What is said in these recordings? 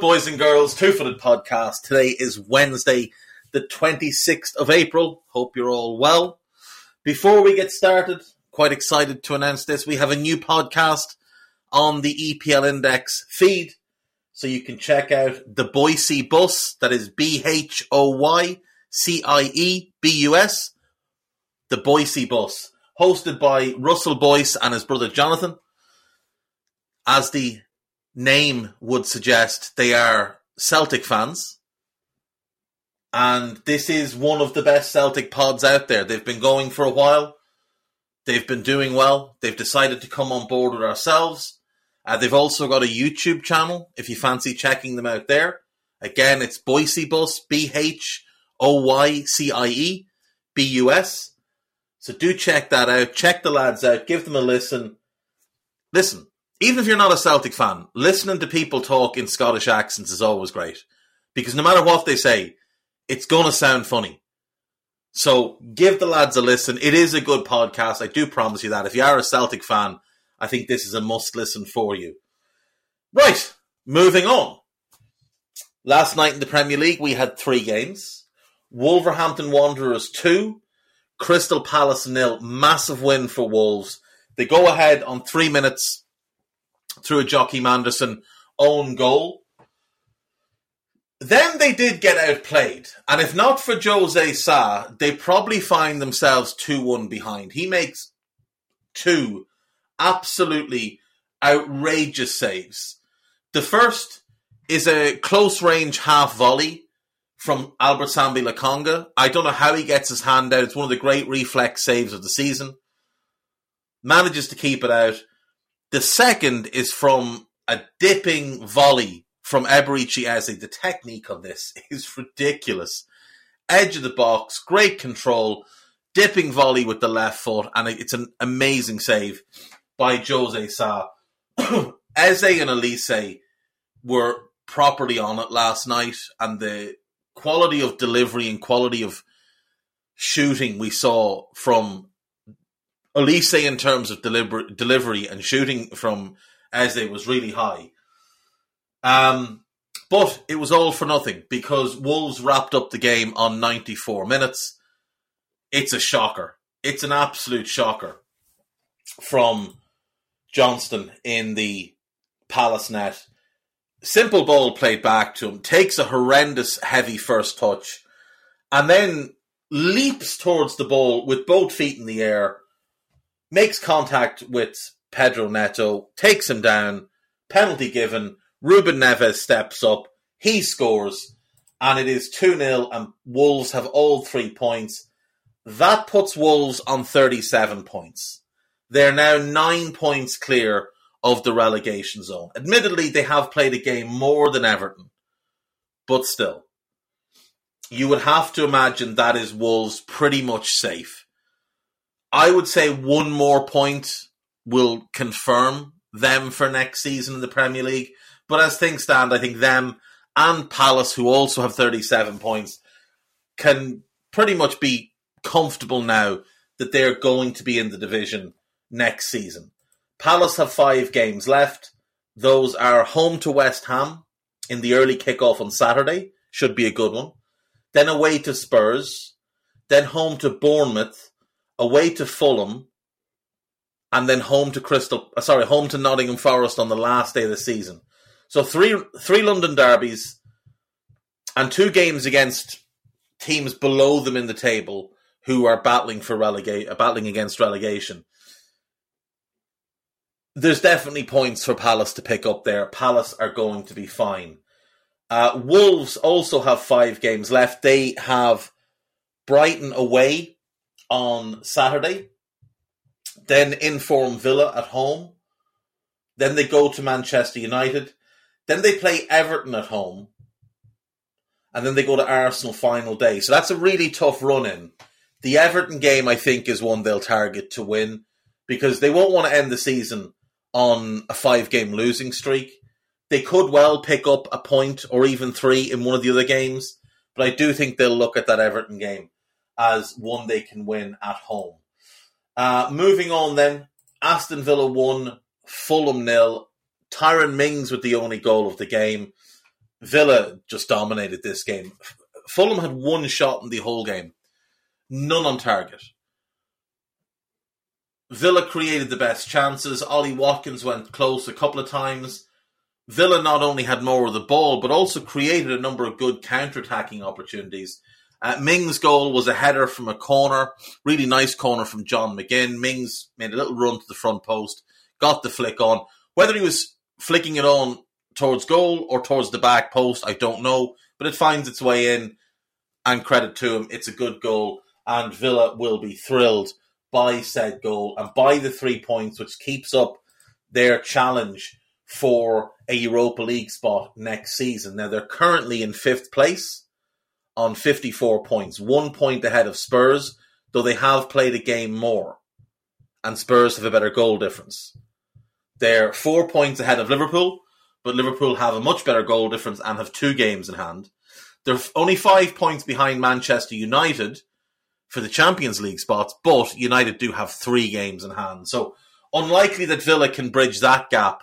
Boys and girls? Two Footed Podcast. Today is Wednesday, the 26th of April. Hope you're all well. Before we get started, quite excited to announce this. We have a new podcast on the EPL Index feed. So you can check out the Bhoycie Bus. That is B H O Y C I E B U S. The Bhoycie Bus. Hosted by Russell Boyce and his brother Jonathan. As the name would suggest they are Celtic fans. And this is one of the best Celtic pods out there. They've been going for a while. They've been doing well. They've decided to come on board with ourselves. Uh, they've also got a YouTube channel if you fancy checking them out there. Again, it's Bhoycie Bus, B H O Y C I E B U S. So do check that out. Check the lads out. Give them a listen. Listen, even if you're not a Celtic fan, listening to people talk in Scottish accents is always great because no matter what they say, it's going to sound funny. So give the lads a listen. It is a good podcast. I do promise you that. If you are a Celtic fan, I think this is a must listen for you. Right, moving on. Last night in the Premier League, we had three games. Wolverhampton Wanderers 2, Crystal Palace nil. Massive win for Wolves. They go ahead on three minutes through a Joachim Andersen own goal. Then they did get outplayed. And if not for Jose Sa, they probably find themselves 2 1 behind. He makes two absolutely outrageous saves. The first is a close range half volley from Albert Sambi Lokonga. I don't know how he gets his hand out. It's one of the great reflex saves of the season. Manages to keep it out. The second is from a dipping volley from Eberechi Eze. The technique on this is ridiculous. Edge of the box, great control, dipping volley with the left foot, and it's an amazing save by Jose Sa. Eze and Olise were properly on it last night, and the quality of delivery and quality of shooting we saw from Olise in terms of deliver- delivery and shooting from Eze was really high. Um, but it was all for nothing because Wolves wrapped up the game on 94 minutes. It's a shocker. It's an absolute shocker from Johnstone in the Palace net. Simple ball played back to him, takes a horrendous heavy first touch, and then leaps towards the ball with both feet in the air makes contact with Pedro Neto, takes him down, penalty given. Ruben Neves steps up, he scores, and it is 2 0, and Wolves have all three points. That puts Wolves on 37 points. They're now nine points clear of the relegation zone. Admittedly, they have played a game more than Everton, but still. you would have to imagine that is Wolves pretty much safe. I would say one more point will confirm them for next season in the Premier League. But as things stand, I think them and Palace, who also have 37 points, can pretty much be comfortable now that they're going to be in the division next season. Palace have five games left. Those are home to West Ham in the early kickoff on Saturday. Should be a good one. Then away to Spurs. Then home to Bournemouth. Away to Fulham. And then home to Crystal. Uh, sorry, home to Nottingham Forest on the last day of the season. So three three London derbies and two games against teams below them in the table who are battling for relegate, uh, battling against relegation. There's definitely points for Palace to pick up there. Palace are going to be fine. Uh, Wolves also have five games left. They have Brighton away on Saturday, then inform Villa at home. Then they go to Manchester United. Then they play Everton at home. And then they go to Arsenal final day. So that's a really tough run in. The Everton game, I think, is one they'll target to win because they won't want to end the season on a five game losing streak. They could well pick up a point or even three in one of the other games, but I do think they'll look at that Everton game as one they can win at home. Uh, moving on then, Aston Villa won, Fulham nil. Tyrone Mings with the only goal of the game. Villa just dominated this game. Fulham had one shot in the whole game, none on target. Villa created the best chances. Ollie Watkins went close a couple of times. Villa not only had more of the ball, but also created a number of good counter-attacking opportunities. Uh, Mings' goal was a header from a corner, really nice corner from John McGinn. Mings made a little run to the front post, got the flick on. Whether he was flicking it on towards goal or towards the back post, I don't know, but it finds its way in. And credit to him, it's a good goal, and Villa will be thrilled by said goal and by the three points, which keeps up their challenge for a Europa League spot next season. Now they're currently in fifth place on 54 points, one point ahead of Spurs, though they have played a game more, and Spurs have a better goal difference. They're four points ahead of Liverpool, but Liverpool have a much better goal difference and have two games in hand. They're only five points behind Manchester United for the Champions League spots, but United do have three games in hand. So unlikely that Villa can bridge that gap.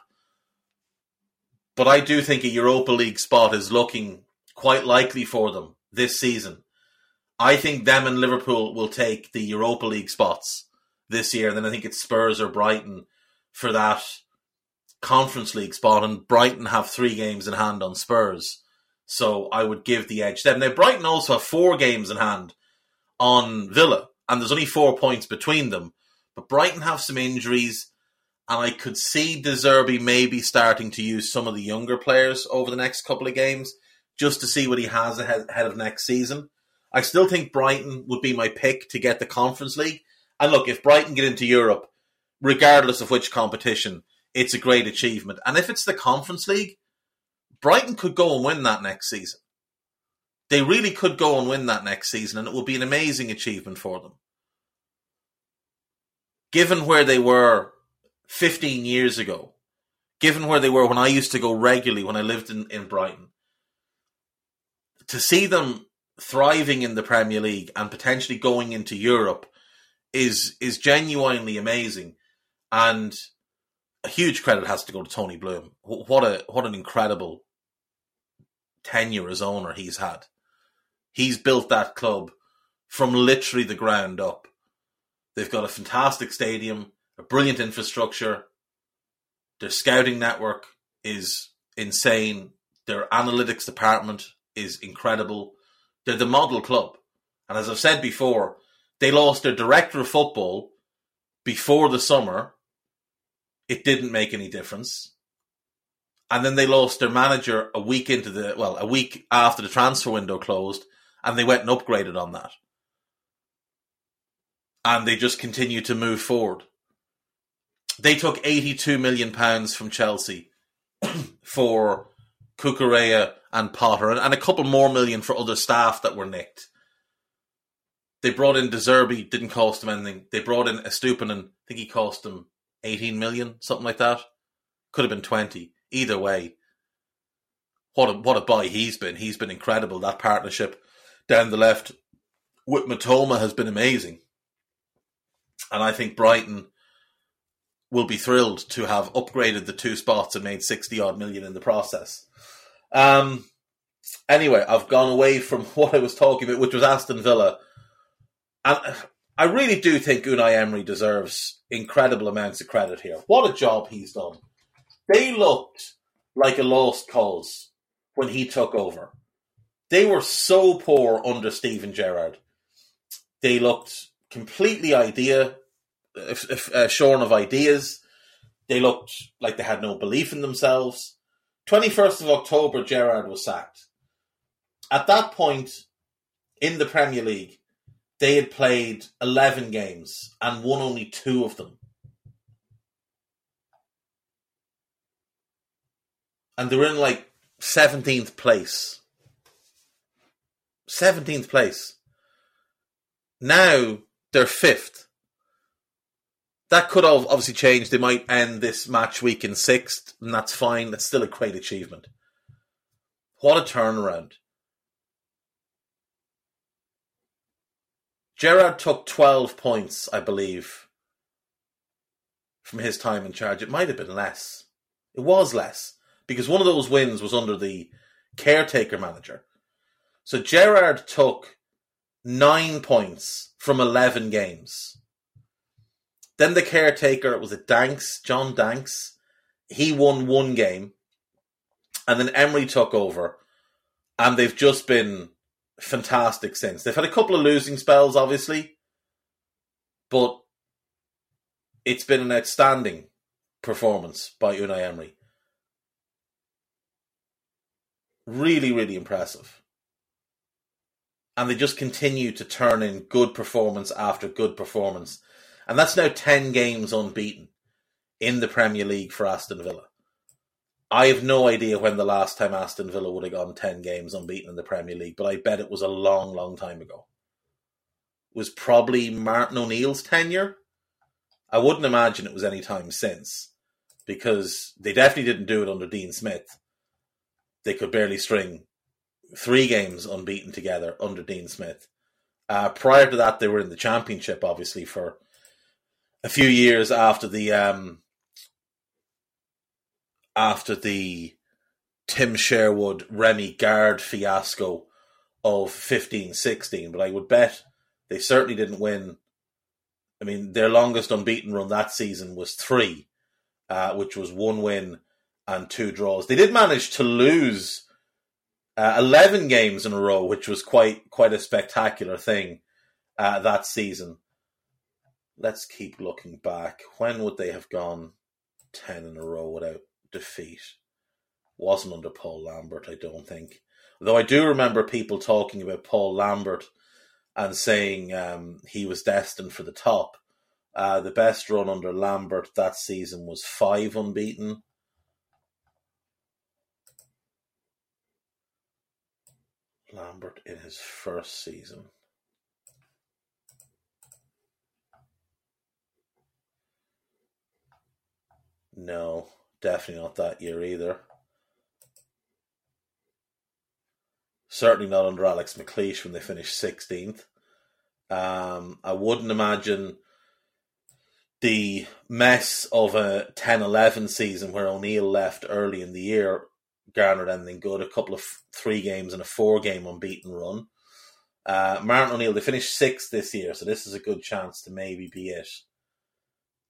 But I do think a Europa League spot is looking quite likely for them this season. I think them and Liverpool will take the Europa League spots this year. And then I think it's Spurs or Brighton for that Conference League spot, and Brighton have three games in hand on Spurs. So I would give the edge to them. Now, Brighton also have four games in hand on Villa, and there's only four points between them. But Brighton have some injuries, and I could see De Zerbi maybe starting to use some of the younger players over the next couple of games just to see what he has ahead, of next season. I still think Brighton would be my pick to get the Conference League. And look, if Brighton get into Europe, regardless of which competition, it's a great achievement. And if it's the Conference League, Brighton could go and win that next season. They really could go and win that next season, and it would be an amazing achievement for them. Given where they were 15 years ago, given where they were when I used to go regularly when I lived in, in Brighton, to see them thriving in the Premier League and potentially going into Europe is is genuinely amazing. And a huge credit has to go to Tony Bloom. What a what an incredible tenure as owner he's had. He's built that club from literally the ground up. They've got a fantastic stadium, a brilliant infrastructure. Their scouting network is insane. Their analytics department is incredible. They're the model club. And as I've said before, they lost their director of football before the summer it didn't make any difference. And then they lost their manager a week into the well, a week after the transfer window closed, and they went and upgraded on that. And they just continue to move forward. They took eighty-two million pounds from Chelsea for Cucurella and Potter, and, and a couple more million for other staff that were nicked. They brought in De Zerbi, didn't cost them anything. They brought in Estupiñán, I think he cost them 18 million, something like that. Could have been 20. Either way, what a, what a buy he's been. He's been incredible. That partnership down the left with Mitoma has been amazing. And I think Brighton will be thrilled to have upgraded the two spots and made 60 odd million in the process. Um, anyway, I've gone away from what I was talking about, which was Aston Villa. And I really do think Unai Emery deserves incredible amounts of credit here. What a job he's done. They looked like a lost cause when he took over. They were so poor under Steven Gerrard. They looked completely idea, if, if, uh, shorn of ideas. They looked like they had no belief in themselves. 21st of October, Gerrard was sacked. At that point in the Premier League, they had played 11 games and won only two of them. And they were in like 17th place. 17th place. Now they're fifth. That could have obviously changed. They might end this match week in sixth, and that's fine. That's still a great achievement. What a turnaround. Gerrard took 12 points, I believe, from his time in charge. It might have been less. It was less because one of those wins was under the caretaker manager. So Gerrard took nine points from 11 games. Then the caretaker, was a Danks, John Danks. He won one game. And then Emery took over. And they've just been fantastic since. They've had a couple of losing spells, obviously. But it's been an outstanding performance by Unai Emery. Really, really impressive. And they just continue to turn in good performance after good performance. And that's now 10 games unbeaten in the Premier League for Aston Villa. I have no idea when the last time Aston Villa would have gone 10 games unbeaten in the Premier League, but I bet it was a long, long time ago. It was probably Martin O'Neill's tenure. I wouldn't imagine it was any time since because they definitely didn't do it under Dean Smith they could barely string three games unbeaten together under Dean Smith. Uh, prior to that, they were in the championship, obviously, for a few years after the um, after the Tim Sherwood Rémi Garde fiasco of 15-16. But I would bet they certainly didn't win. I mean, their longest unbeaten run that season was three, uh, which was one win and two draws. They did manage to lose uh, 11 games in a row, which was quite quite a spectacular thing uh, that season. Let's keep looking back. When would they have gone 10 in a row without defeat? Wasn't under Paul Lambert, I don't think. Though I do remember people talking about Paul Lambert and saying um, he was destined for the top. Uh, the best run under Lambert that season was five unbeaten. Lambert in his first season. No, definitely not that year either. Certainly not under Alex McLeish when they finished 16th. Um, I wouldn't imagine the mess of a 10 11 season where O'Neill left early in the year garnered anything good. A couple of three games and a four game unbeaten run. Uh, Martin O'Neill, they finished sixth this year, so this is a good chance to maybe be it.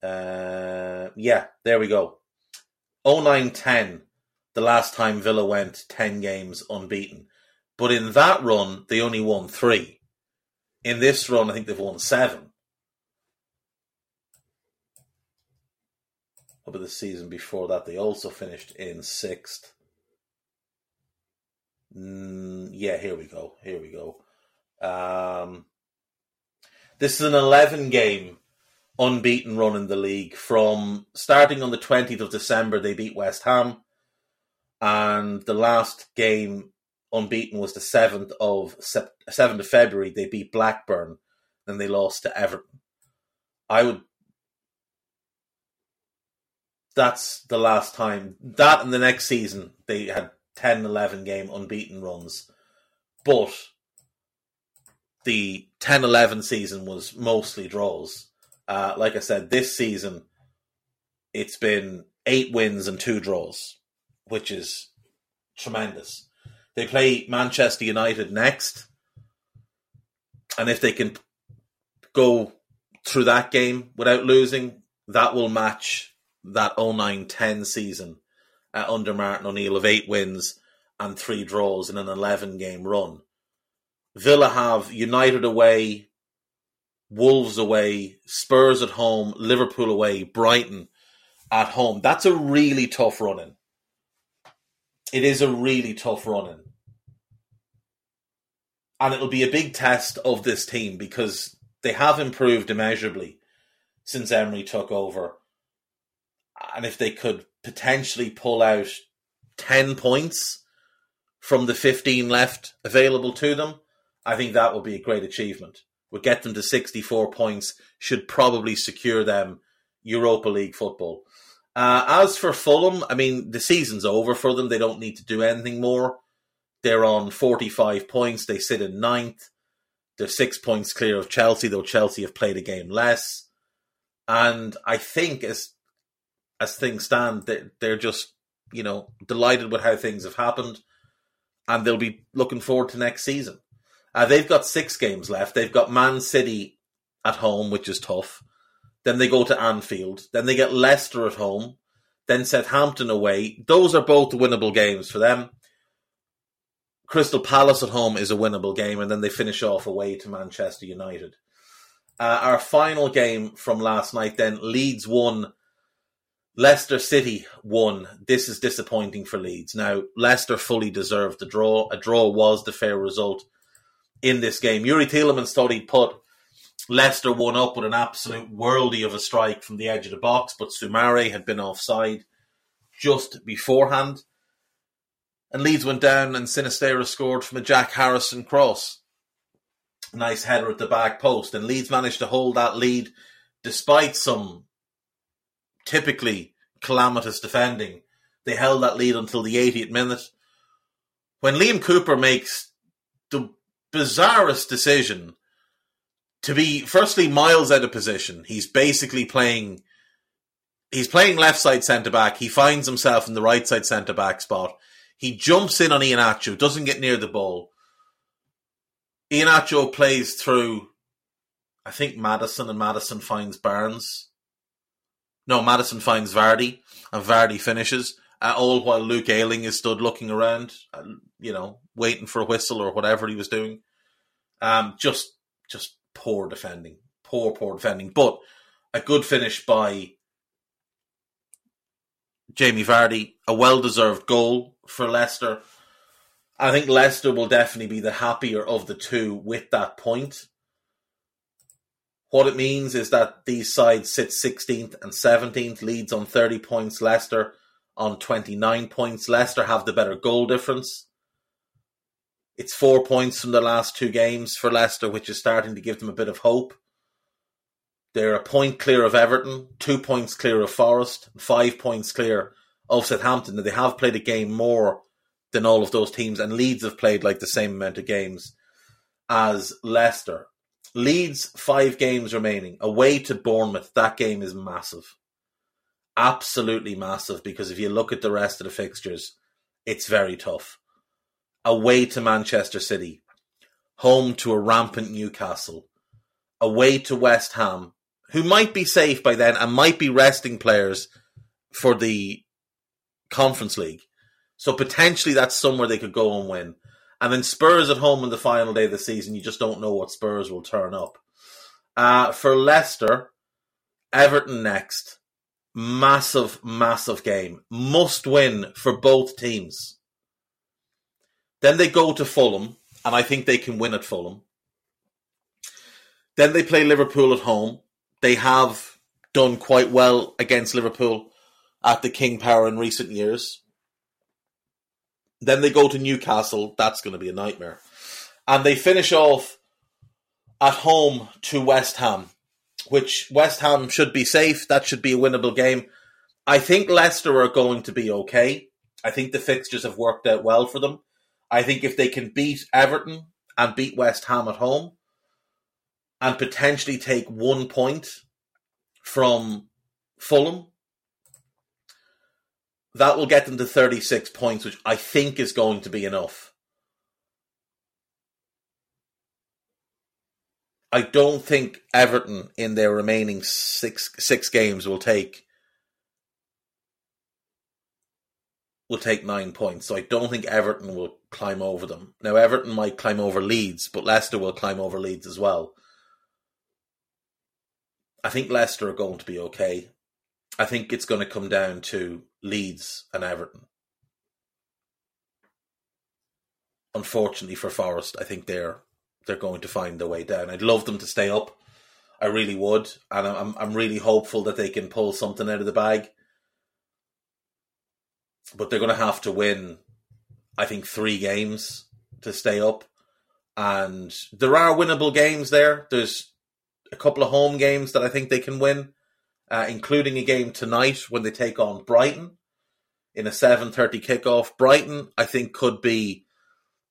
Uh, yeah, there we go. 09 10, the last time Villa went 10 games unbeaten. But in that run, they only won three. In this run, I think they've won seven. Over the season before that, they also finished in sixth. Mm, yeah, here we go. Here we go. Um, this is an 11 game unbeaten run in the league from starting on the 20th of December. They beat West Ham. and the last game unbeaten was the seventh of seventh of February. They beat Blackburn, and they lost to Everton. I would. That's the last time. That and the next season, they had 10, 11 game unbeaten runs. But the 10 11 season was mostly draws. Uh, like I said, this season, it's been eight wins and two draws, which is tremendous. They play Manchester United next. And if they can go through that game without losing, that will match that 09 10 season uh, under Martin O'Neill of eight wins and three draws in an 11 game run. Villa have United away, Wolves away, Spurs at home, Liverpool away, Brighton at home. That's a really tough run in. It is a really tough run in. And it'll be a big test of this team because they have improved immeasurably since Emery took over. And if they could potentially pull out 10 points from the 15 left available to them, I think that would be a great achievement. Would get them to 64 points, should probably secure them Europa League football. Uh, as for Fulham, I mean, the season's over for them. They don't need to do anything more. They're on 45 points. They sit in ninth. They're six points clear of Chelsea, though Chelsea have played a game less. And I think as as things stand, they're, they're just, you know, delighted with how things have happened. And they'll be looking forward to next season. Uh, they've got six games left. They've got Man City at home, which is tough. Then they go to Anfield. Then they get Leicester at home. Then Southampton away. Those are both winnable games for them. Crystal Palace at home is a winnable game, and then they finish off away to Manchester United. Uh, our final game from last night, then Leeds won. Leicester City won. This is disappointing for Leeds. Now, Leicester fully deserved the draw. A draw was the fair result in this game. Youri Tielemans thought he'd put Leicester one up with an absolute worldy of a strike from the edge of the box, but Soumaré had been offside just beforehand. And Leeds went down and Sinisterra scored from a Jack Harrison cross. Nice header at the back post. And Leeds managed to hold that lead despite some typically calamitous defending. They held that lead until the 80th minute. When Liam Cooper makes the bizarrest decision to be firstly miles out of position. He's basically playing he's playing left side centre back. He finds himself in the right side centre back spot. He jumps in on Iheanacho, doesn't get near the ball. Iheanacho plays through I think Maddison and Maddison finds Barnes. No, Maddison finds Vardy and Vardy finishes. All while Luke Ayling is stood looking around, uh, you know, waiting for a whistle or whatever he was doing. Um, just, just poor defending, poor, poor defending, but a good finish by Jamie Vardy, a well deserved goal for Leicester. I think Leicester will definitely be the happier of the two with that point. What it means is that these sides sit 16th and 17th, Leeds on 30 points, Leicester on 29 points. Leicester have the better goal difference. It's four points from the last two games for Leicester, which is starting to give them a bit of hope. They're a point clear of Everton, two points clear of Forest, five points clear of Southampton. They have played a game more than all of those teams, and Leeds have played like the same amount of games as Leicester. Leeds, five games remaining. Away to Bournemouth, that game is massive. Absolutely massive, because if you look at the rest of the fixtures, it's very tough away to Manchester City, home to a rampant Newcastle, away to West Ham, who might be safe by then and might be resting players for the Conference League. So potentially that's somewhere they could go and win. And then Spurs at home on the final day of the season, you just don't know what Spurs will turn up. Uh, for Leicester, Everton next. Massive, massive game. Must win for both teams. Then they go to Fulham, and I think they can win at Fulham. Then they play Liverpool at home. They have done quite well against Liverpool at the King Power in recent years. Then they go to Newcastle. That's going to be a nightmare. And they finish off at home to West Ham, which West Ham should be safe. That should be a winnable game. I think Leicester are going to be okay. I think the fixtures have worked out well for them. I think if they can beat Everton and beat West Ham at home and potentially take one point from Fulham, that will get them to 36 points, which I think is going to be enough. I don't think Everton in their remaining six six games will take will take nine points. So I don't think Everton will climb over them. Now Everton might climb over Leeds, but Leicester will climb over Leeds as well. I think Leicester are going to be okay. I think it's going to come down to Leeds and Everton. Unfortunately for Forest, I think they're they're going to find their way down. I'd love them to stay up. I really would, and I'm I'm really hopeful that they can pull something out of the bag but they're going to have to win, I think, three games to stay up. And there are winnable games there. There's a couple of home games that I think they can win, uh, including a game tonight when they take on Brighton in a 7.30 kickoff. Brighton, I think, could be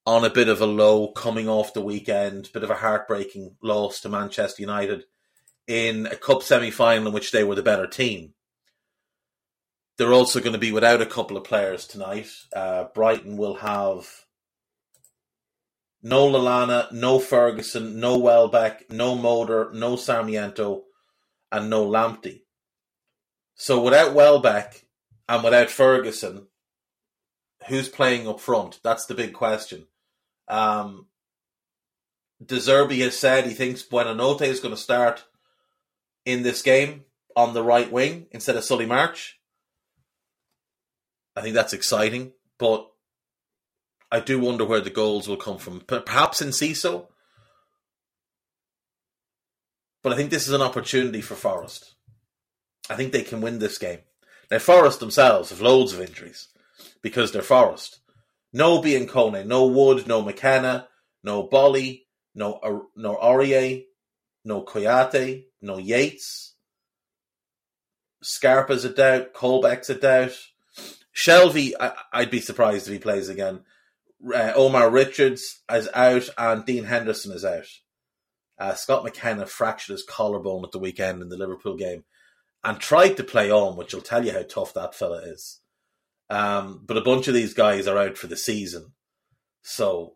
on a bit of a low coming off the weekend, bit of a heartbreaking loss to Manchester United in a cup semi-final in which they were the better team. They're also going to be without a couple of players tonight. Uh, Brighton will have no Lallana, no Ferguson, no Welbeck, no Moder, no Sarmiento, and no Lamptey. So without Welbeck and without Ferguson, who's playing up front? That's the big question. Um, has said he thinks Buonanotte is going to start in this game on the right wing instead of Solly March. I think that's exciting, but I do wonder where the goals will come from. Perhaps Enciso, but I think this is an opportunity for Forest. I think they can win this game. Now, Forest themselves have loads of injuries because they're Forest. No Biancone, no Wood, no McKenna, no Boly, no no Aurier, no Kouyaté, no Yates. Scarpa's a doubt. Colback's a doubt. Shelvey, I, would be surprised if he plays again. Uh, Omar Richards is out, and Dean Henderson is out. Uh, Scott McKenna fractured his collarbone at the weekend in the Liverpool game and tried to play on, which will tell you how tough that fella is. Um, but a bunch of these guys are out for the season. So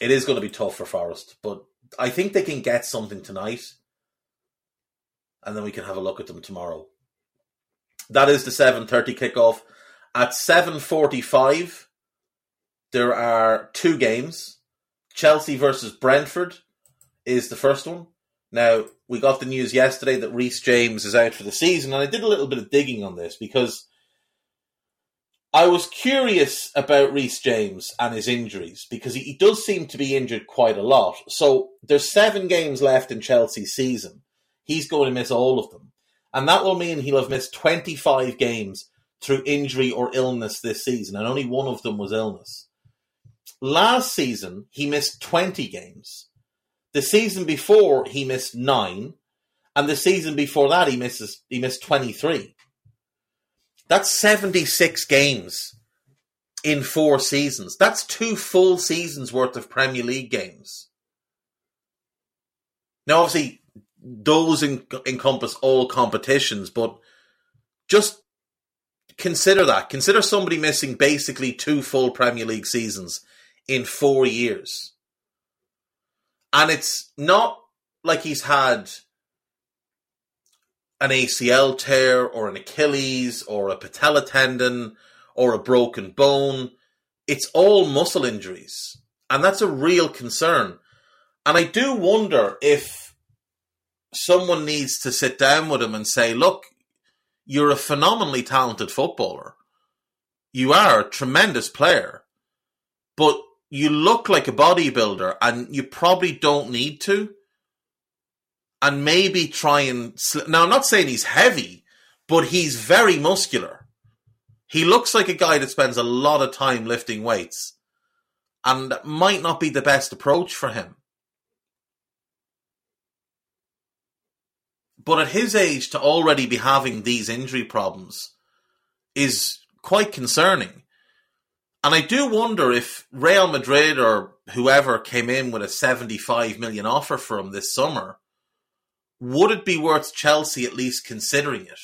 it is going to be tough for Forest. But I think they can get something tonight. And then we can have a look at them tomorrow. That is the 7.30 kickoff. At 7.45, there are two games. Chelsea versus Brentford is the first one. Now, we got the news yesterday that Reece James is out for the season, and I did a little bit of digging on this because I was curious about Reece James and his injuries because he, he, does seem to be injured quite a lot. So there's seven games left in Chelsea's season. He's going to miss all of them. And that will mean he'll have missed 25 games through injury or illness this season, and only one of them was illness. Last season, he missed 20 games. The season before, he missed nine, and the season before that, he misses he missed 23. That's 76 games in four seasons. That's two full seasons worth of Premier League games. Now, obviously, those en- encompass all competitions, but just consider that. Consider somebody missing basically two full Premier League seasons in four years. And it's not like he's had an ACL tear or an Achilles or a patella tendon or a broken bone. It's all muscle injuries. And that's a real concern. And I do wonder if someone needs to sit down with him and say, look, you're a phenomenally talented footballer. You are a tremendous player, but you look like a bodybuilder and you probably don't need to. And maybe try and. Sl- now, I'm not saying he's heavy, but he's very muscular. He looks like a guy that spends a lot of time lifting weights and that might not be the best approach for him. But at his age, to already be having these injury problems is quite concerning. And I do wonder if Real Madrid or whoever came in with a 75 million offer for him this summer, would it be worth Chelsea at least considering it?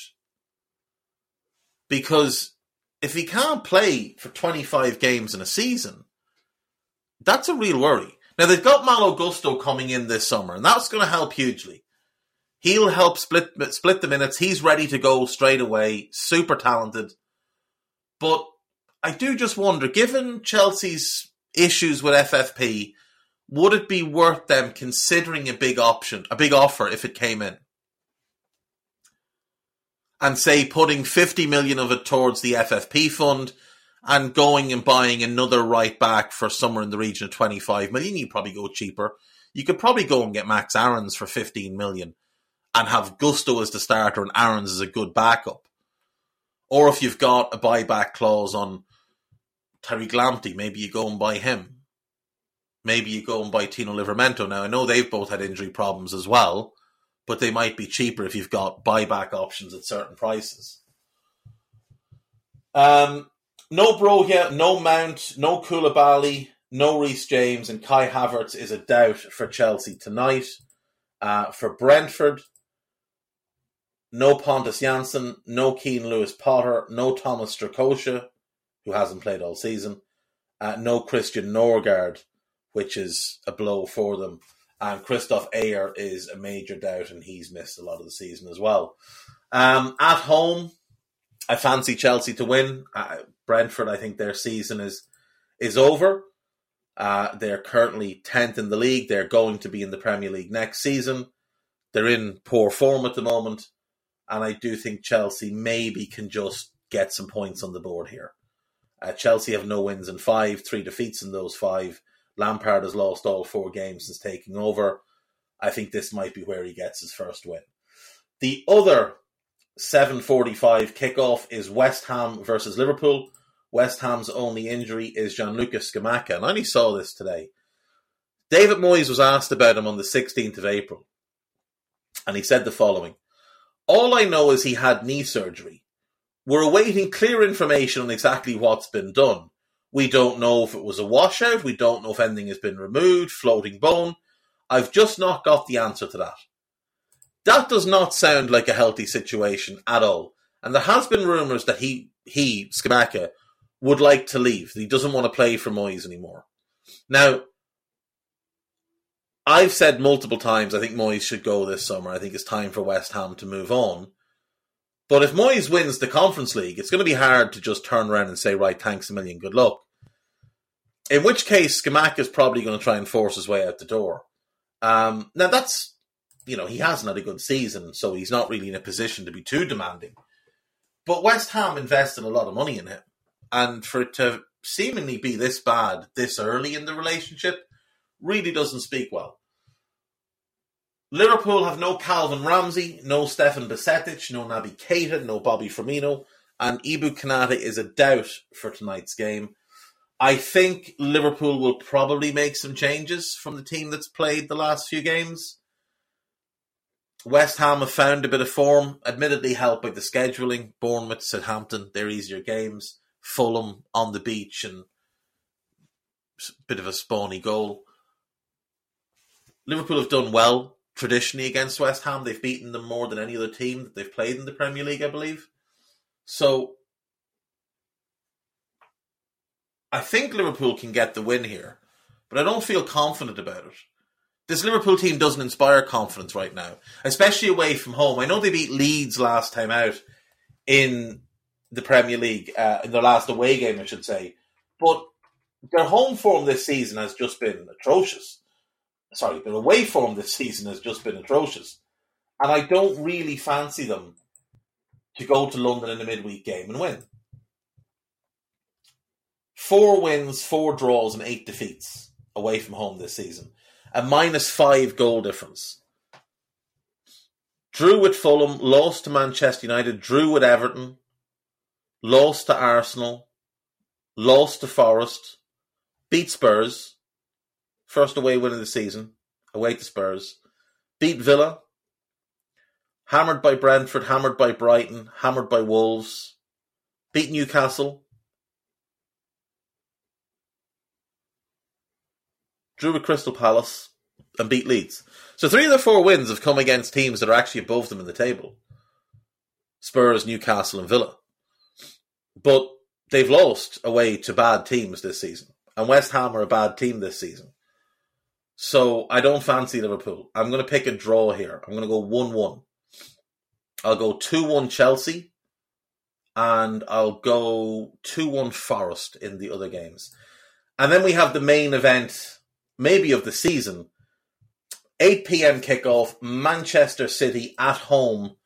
Because if he can't play for 25 games in a season, that's a real worry. Now they've got Malo Gusto coming in this summer, and that's going to help hugely. He'll help split split the minutes. He's ready to go straight away. Super talented, but I do just wonder, given Chelsea's issues with FFP, would it be worth them considering a big option, a big offer if it came in? And say putting 50 million of it towards the FFP fund and going and buying another right back for somewhere in the region of 25 million, you probably go cheaper. You could probably go and get Max Aarons for 15 million and have Gusto as the starter and Aarons as a good backup. Or if you've got a buyback clause on Tariq Lamptey, maybe you go and buy him. Maybe you go and buy Tino Livramento. Now, I know they've both had injury problems as well, but they might be cheaper if you've got buyback options at certain prices. Um, no Broja, no Mount, no Koulibaly, no Reece James, and Kai Havertz is a doubt for Chelsea tonight. Uh, for Brentford, no Pontus Jansson, no Keane Lewis Potter, no Thomas Strakosha, who hasn't played all season, uh, no Christian Nørgaard, which is a blow for them, and Kristoffer Ajer is a major doubt, and he's missed a lot of the season as well. Um, at home, I fancy Chelsea to win. Uh, Brentford, I think their season is is over. Uh, they're currently tenth in the league. They're going to be in the Premier League next season. They're in poor form at the moment and I do think Chelsea maybe can just get some points on the board here. Uh, Chelsea have no wins in five, three defeats in those five. Lampard has lost all four games since taking over. I think this might be where he gets his first win. The other 7:45 kickoff is West Ham versus Liverpool. West Ham's only injury is Gianluca Scamacca, and I only saw this today. David Moyes was asked about him on the 16th of April, and he said the following all I know is he had knee surgery. We're awaiting clear information on exactly what's been done. We don't know if it was a washout. We don't know if anything has been removed, floating bone. I've just not got the answer to that. That does not sound like a healthy situation at all. And there has been rumours that he, he, Scamacca, would like to leave. He doesn't want to play for Moyes anymore. Now, I've said multiple times I think Moyes should go this summer. I think it's time for West Ham to move on. But if Moyes wins the Conference League, it's going to be hard to just turn around and say, right, thanks a million, good luck. In which case, Scamacca is probably going to try and force his way out the door. Um, now, that's, you know, he hasn't had a good season, so he's not really in a position to be too demanding. But West Ham invested a lot of money in him. And for it to seemingly be this bad this early in the relationship really doesn't speak well. Liverpool have no Calvin Ramsey, no Stefan Bajcetic, no Naby Keita, no Bobby Firmino, and Ibou Konate is a doubt for tonight's game. I think Liverpool will probably make some changes from the team that's played the last few games. West Ham have found a bit of form, admittedly helped by the scheduling. Bournemouth, Southampton, they're easier games. Fulham on the beach and a bit of a spawny goal. Liverpool have done well traditionally against West Ham. They've beaten them more than any other team that they've played in the Premier League, I believe. So I think Liverpool can get the win here, but I don't feel confident about it. This Liverpool team doesn't inspire confidence right now, especially away from home. I know they beat Leeds last time out in the Premier League, uh, in their last away game, I should say, but their home form this season has just been atrocious sorry, their away form this season has just been atrocious. And I don't really fancy them to go to London in a midweek game and win. Four wins, four draws, and eight defeats away from home this season. A minus five goal difference. Drew with Fulham, lost to Manchester United, drew with Everton, lost to Arsenal, lost to Forest, beat Spurs, first away win of the season, away to Spurs, beat Villa, hammered by Brentford, hammered by Brighton, hammered by Wolves, beat Newcastle, drew with Crystal Palace, and beat Leeds. So three of the four wins have come against teams that are actually above them in the table. Spurs, Newcastle, and Villa. But they've lost away to bad teams this season. And West Ham are a bad team this season. So I don't fancy Liverpool. I'm going to pick a draw here. I'm going to go 1 1. I'll go 2 1 Chelsea. And I'll go 2 1 Forest in the other games. And then we have the main event, maybe of the season 8 p.m. kickoff, Manchester City at home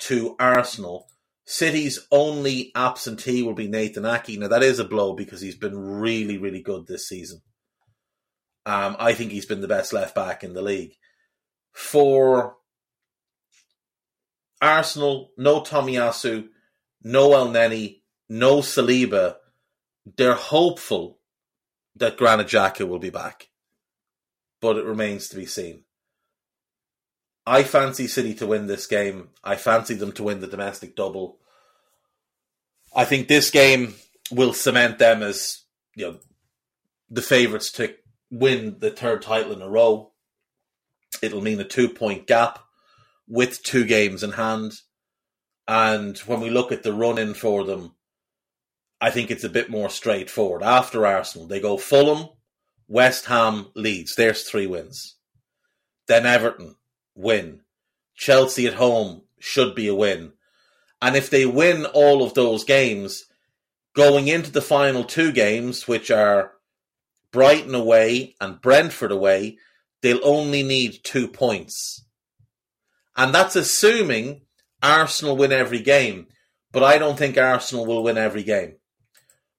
to Arsenal. City's only absentee will be Nathan Ake. Now, that is a blow because he's been really, really good this season. Um, I think he's been the best left back in the league. For Arsenal, no Tomiyasu, no Elneny, no Saliba. They're hopeful that Granit Xhaka will be back, but it remains to be seen. I fancy City to win this game. I fancy them to win the domestic double. I think this game will cement them as you know the favourites to win the third title in a row. It'll mean a two point gap with two games in hand. And when we look at the run in for them, I think it's a bit more straightforward. After Arsenal, they go Fulham, West Ham, Leeds. There's three wins. Then Everton, win. Chelsea at home should be a win. And if they win all of those games, going into the final two games, which are Brighton away and Brentford away, they'll only need two points. And that's assuming Arsenal win every game. But I don't think Arsenal will win every game.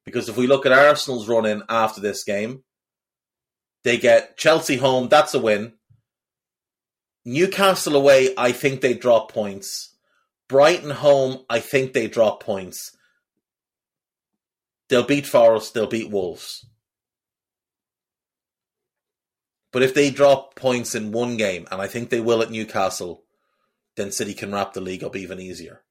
Because if we look at Arsenal's run in after this game, they get Chelsea home, that's a win. Newcastle away, I think they drop points. Brighton home, I think they drop points. They'll beat Forest, they'll beat Wolves. But if they drop points in one game, and I think they will at Newcastle, then City can wrap the league up even easier.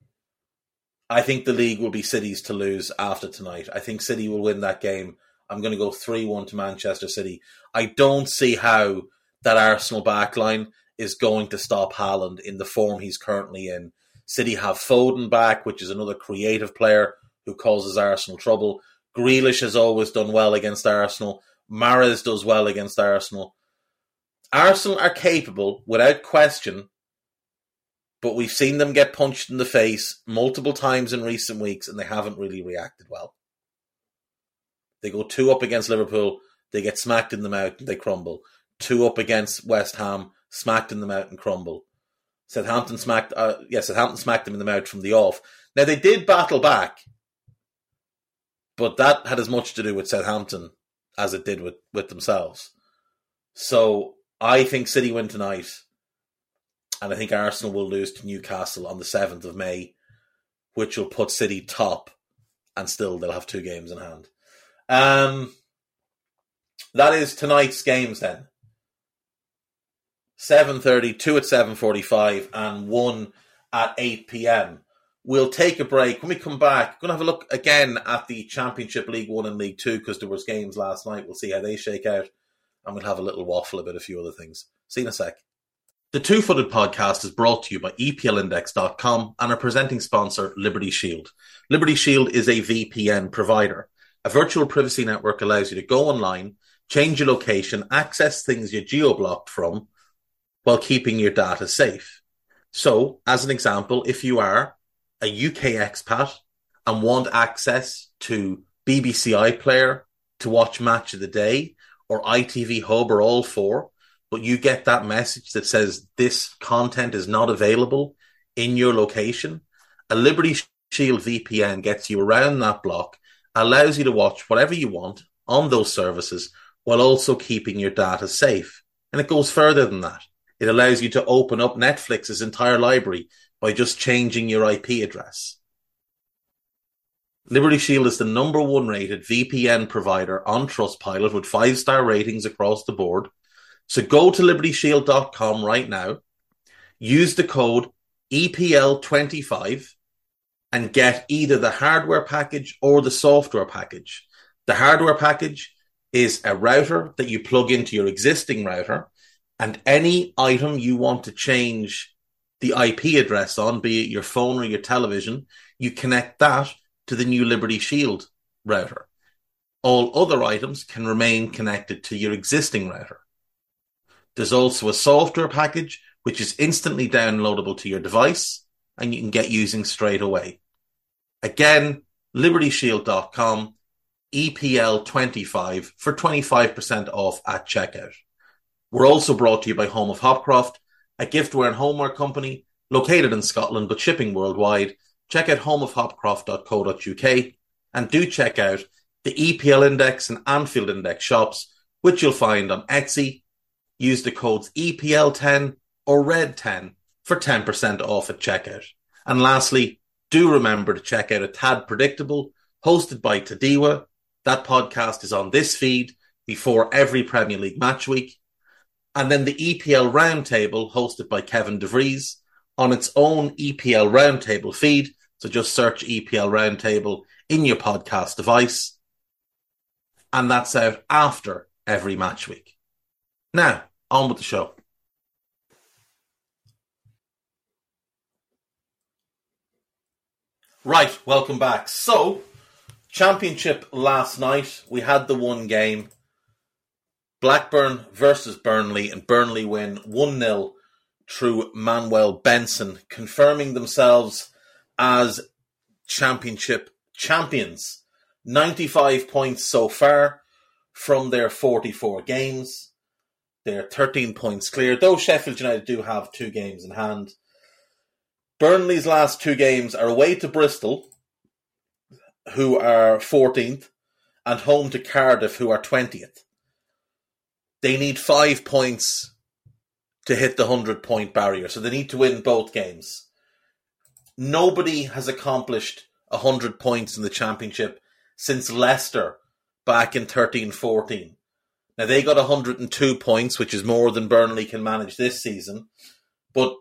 I think the league will be City's to lose after tonight. I think City will win that game. I'm going to go 3 1 to Manchester City. I don't see how that Arsenal backline is going to stop Haaland in the form he's currently in. City have Foden back, which is another creative player who causes Arsenal trouble. Grealish has always done well against Arsenal. Mahrez does well against Arsenal. Arsenal are capable, without question, but we've seen them get punched in the face multiple times in recent weeks and they haven't really reacted well. They go two up against Liverpool, they get smacked in the mouth, and they crumble. Two up against West Ham, smacked in the mouth and crumble. Southampton smacked, uh, yeah, Southampton smacked them in the mouth from the off. Now they did battle back, but that had as much to do with Southampton as it did with, with themselves. So I think City win tonight, and I think Arsenal will lose to Newcastle on the seventh of May, which will put City top, and still they'll have two games in hand. Um, that is tonight's games then. 7.30, 2 at 7.45 and 1 at 8 p.m. We'll take a break. When we come back, we're going to have a look again at the Championship League 1 and League 2 because there was games last night. We'll see how they shake out and we'll have a little waffle about a few other things. See you in a sec. The Two Footed Podcast is brought to you by EPLindex.com and our presenting sponsor, Liberty Shield. Liberty Shield is a VPN provider. A virtual privacy network allows you to go online, change your location, access things you're geo blocked from, while keeping your data safe. So, as an example, if you are a UK expat and want access to BBC iPlayer to watch Match of the Day or ITV Hub or all four, but you get that message that says this content is not available in your location, a Liberty Shield VPN gets you around that block, allows you to watch whatever you want on those services while also keeping your data safe. And it goes further than that. It allows you to open up Netflix's entire library by just changing your IP address. Liberty Shield is the number one rated VPN provider on Trustpilot with five star ratings across the board. So go to libertyshield.com right now, use the code EPL25 and get either the hardware package or the software package. The hardware package is a router that you plug into your existing router, and any item you want to change the IP address on, be it your phone or your television, you connect that to the new Liberty Shield router. All other items can remain connected to your existing router. There's also a software package which is instantly downloadable to your device and you can get using straight away. Again, libertyshield.com, EPL25 for 25% off at checkout. We're also brought to you by Home of Hopcroft, a giftware and homeware company located in Scotland but shipping worldwide. Check out homeofhopcroft.co.uk and do check out the EPL Index and Anfield Index shops, which you'll find on Etsy. Use the codes EPL10 or RED10 for 10% off at checkout. And lastly, do remember to check out A Tad Predictable, hosted by Tadiwa. That podcast is on this feed before every Premier League match week. And then the EPL Roundtable, hosted by Kevin DeVries, on its own EPL Roundtable feed. So just search EPL Roundtable in your podcast device. And that's out after every match week. Now, on with the show. Right, welcome back. So, championship last night, we had the one game. Blackburn versus Burnley, and Burnley win 1 0 through Manuel Benson, confirming themselves as championship champions. 95 points so far from their 44 games. They're 13 points clear, though Sheffield United do have two games in hand. Burnley's last two games are away to Bristol, who are 14th, and home to Cardiff, who are 20th. They need five points to hit the 100 point barrier, so they need to win both games. Nobody has accomplished 100 points in the championship since Leicester back in 13 14. Now they got 102 points, which is more than Burnley can manage this season. But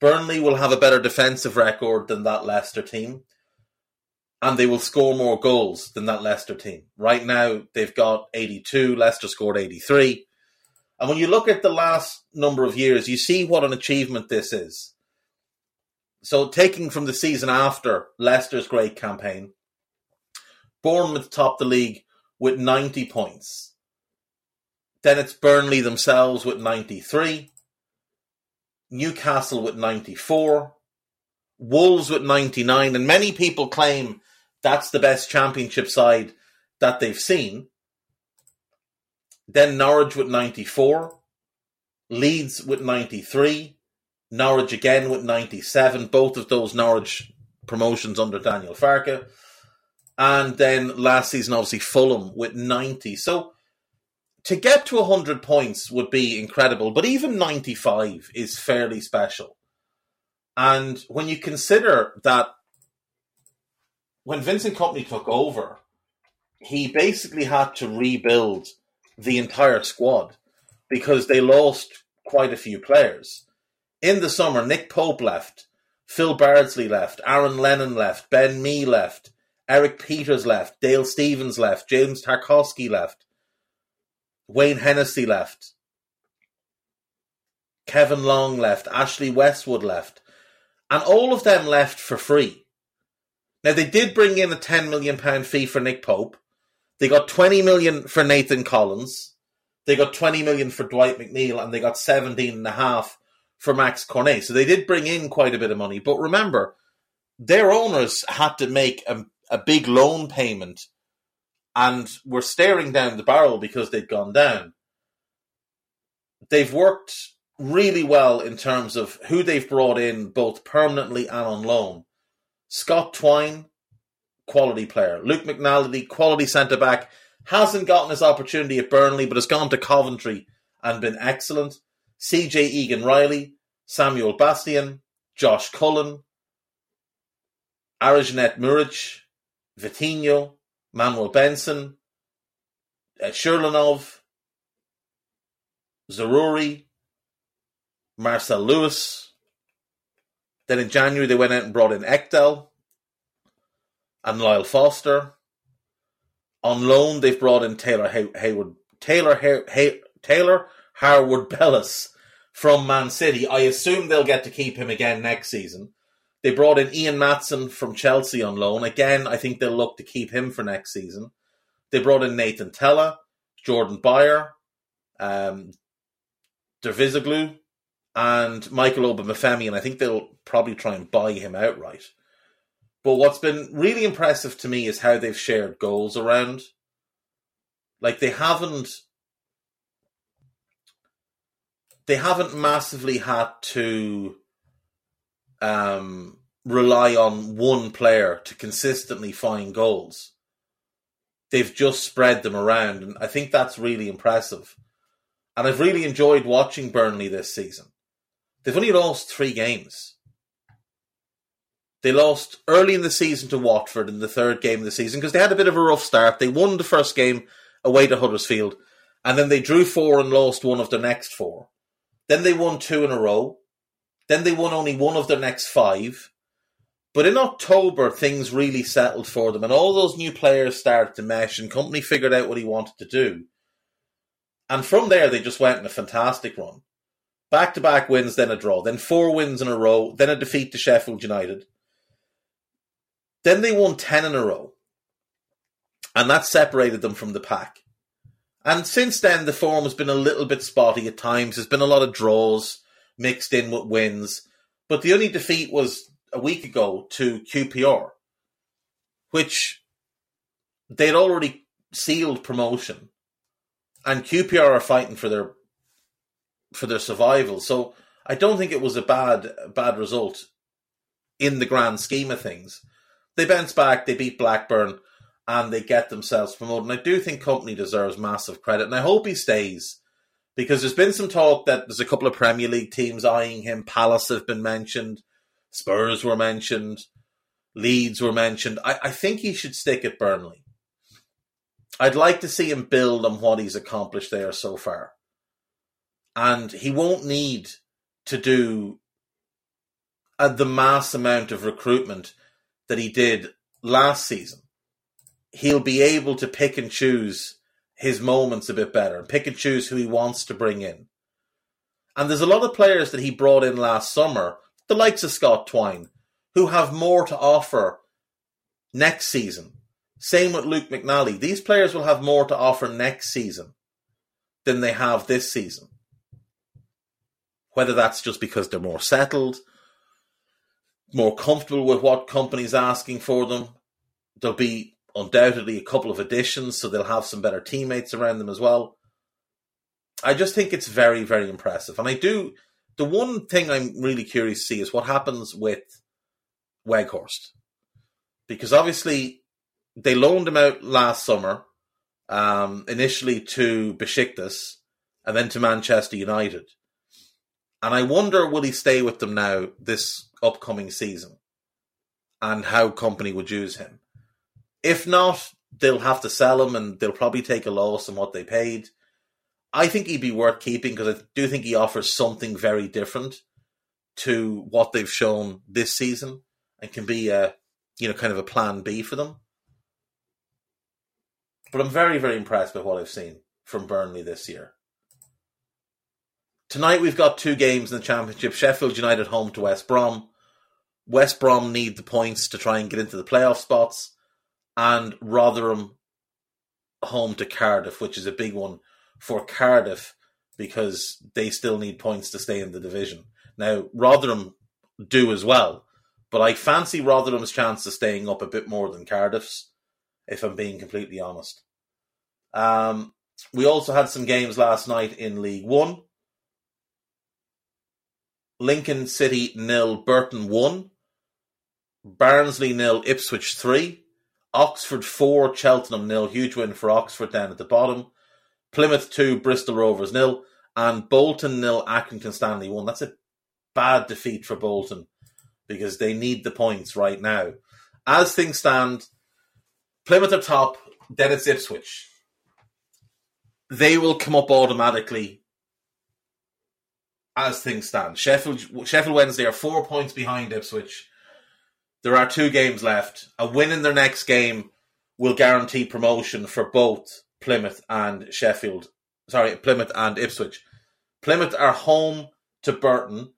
Burnley will have a better defensive record than that Leicester team, and they will score more goals than that Leicester team. Right now, they've got 82, Leicester scored 83. And when you look at the last number of years, you see what an achievement this is. So, taking from the season after Leicester's great campaign, Bournemouth topped the league with 90 points. Then it's Burnley themselves with 93. Newcastle with 94, Wolves with 99, and many people claim that's the best championship side that they've seen. Then Norwich with 94, Leeds with 93, Norwich again with 97, both of those Norwich promotions under Daniel Farke. And then last season, obviously, Fulham with 90. So to get to 100 points would be incredible, but even 95 is fairly special. And when you consider that when Vincent Kompany took over, he basically had to rebuild the entire squad because they lost quite a few players. In the summer, Nick Pope left, Phil Bardsley left, Aaron Lennon left, Ben Mee left, Eric Peters left, Dale Stevens left, James Tarkowski left. Wayne Hennessy left. Kevin Long left. Ashley Westwood left. And all of them left for free. Now, they did bring in a £10 million fee for Nick Pope. They got 20 million for Nathan Collins. They got 20 million for Dwight McNeil and they got 17 and a half for Max Cornet. So they did bring in quite a bit of money. But remember, their owners had to make a, a big loan payment and were staring down the barrel because they'd gone down. They've worked really well in terms of who they've brought in, both permanently and on loan. Scott Twine, quality player. Luke McNally, quality centre back, hasn't gotten his opportunity at Burnley, but has gone to Coventry and been excellent. CJ Egan Riley, Samuel Bastien, Josh Cullen, Arijanet Muric, Vitinho, Manuel Benson, uh, Churlinov, Zaroury, Marcel Lewis. Then in January they went out and brought in Ekdal and Lyle Foster. On loan they've brought in Taylor Hay- Hayward Taylor Hay- Hay- Taylor Harwood Bellis from Man City. I assume they'll get to keep him again next season. They brought in Ian Maatsen from Chelsea on loan. Again, I think they'll look to keep him for next season. They brought in Nathan Tella, Jordan Beyer, um, Dervizoglu, and Michael Obafemi, and I think they'll probably try and buy him outright. But what's been really impressive to me is how they've shared goals around. Like they haven't they haven't massively had to um, rely on one player to consistently find goals. They've just spread them around, and I think that's really impressive. And I've really enjoyed watching Burnley this season. They've only lost three games. They lost early in the season to Watford in the third game of the season because they had a bit of a rough start. They won the first game away to Huddersfield, and then they drew four and lost one of the next four. Then they won two in a row. Then they won only one of their next five. But in October, things really settled for them, and all those new players started to mesh, and Kompany figured out what he wanted to do. And from there, they just went in a fantastic run. Back to back wins, then a draw, then four wins in a row, then a defeat to Sheffield United. Then they won 10 in a row. And that separated them from the pack. And since then, the form has been a little bit spotty at times. There's been a lot of draws mixed in with wins. But the only defeat was a week ago to QPR, which they'd already sealed promotion. And QPR are fighting for their for their survival. So I don't think it was a bad bad result in the grand scheme of things. They bounce back, they beat Blackburn, and they get themselves promoted. And I do think Kompany deserves massive credit, and I hope he stays because there's been some talk that there's a couple of Premier League teams eyeing him. Palace have been mentioned, Spurs were mentioned, Leeds were mentioned. I, I think he should stick at Burnley. I'd like to see him build on what he's accomplished there so far. And he won't need to do uh, the mass amount of recruitment that he did last season. He'll be able to pick and choose his moments a bit better pick and choose who he wants to bring in. And there's a lot of players that he brought in last summer, the likes of Scott Twine, who have more to offer next season. Same with Luke McNally. These players will have more to offer next season than they have this season. Whether that's just because they're more settled, more comfortable with what Kompany's asking for them, there'll be undoubtedly a couple of additions, so they'll have some better teammates around them as well. I just think it's very, very impressive. And I do, the one thing I'm really curious to see is what happens with Weghorst. Because obviously, they loaned him out last summer, um, initially to Besiktas and then to Manchester United. And I wonder will he stay with them now this upcoming season and how Kompany would use him. If not, they'll have to sell him and they'll probably take a loss on what they paid. I think he'd be worth keeping because I do think he offers something very different to what they've shown this season and can be a you know kind of a plan B for them. But I'm very very impressed by what I've seen from Burnley this year. Tonight we've got two games in the championship. Sheffield United home to West Brom. West Brom need the points to try and get into the playoff spots, and Rotherham home to Cardiff, which is a big one for Cardiff because they still need points to stay in the division. Now, Rotherham do as well, but I fancy Rotherham's chance of staying up a bit more than Cardiff's, if I'm being completely honest. Um, we also had some games last night in League One. Lincoln City nil, Burton one. Barnsley nil, Ipswich three. Oxford four, Cheltenham nil. Huge win for Oxford down at the bottom. Plymouth two, Bristol Rovers nil, and Bolton nil, Accrington Stanley one. That's a bad defeat for Bolton because they need the points right now. As things stand, Plymouth are top, then it's Ipswich. They will come up automatically as things stand. Sheffield Sheffield Wednesday are four points behind Ipswich. There are two games left. A win in their next game will guarantee promotion for both Plymouth and Sheffield. Sorry, Plymouth and Ipswich. Plymouth are home to Burton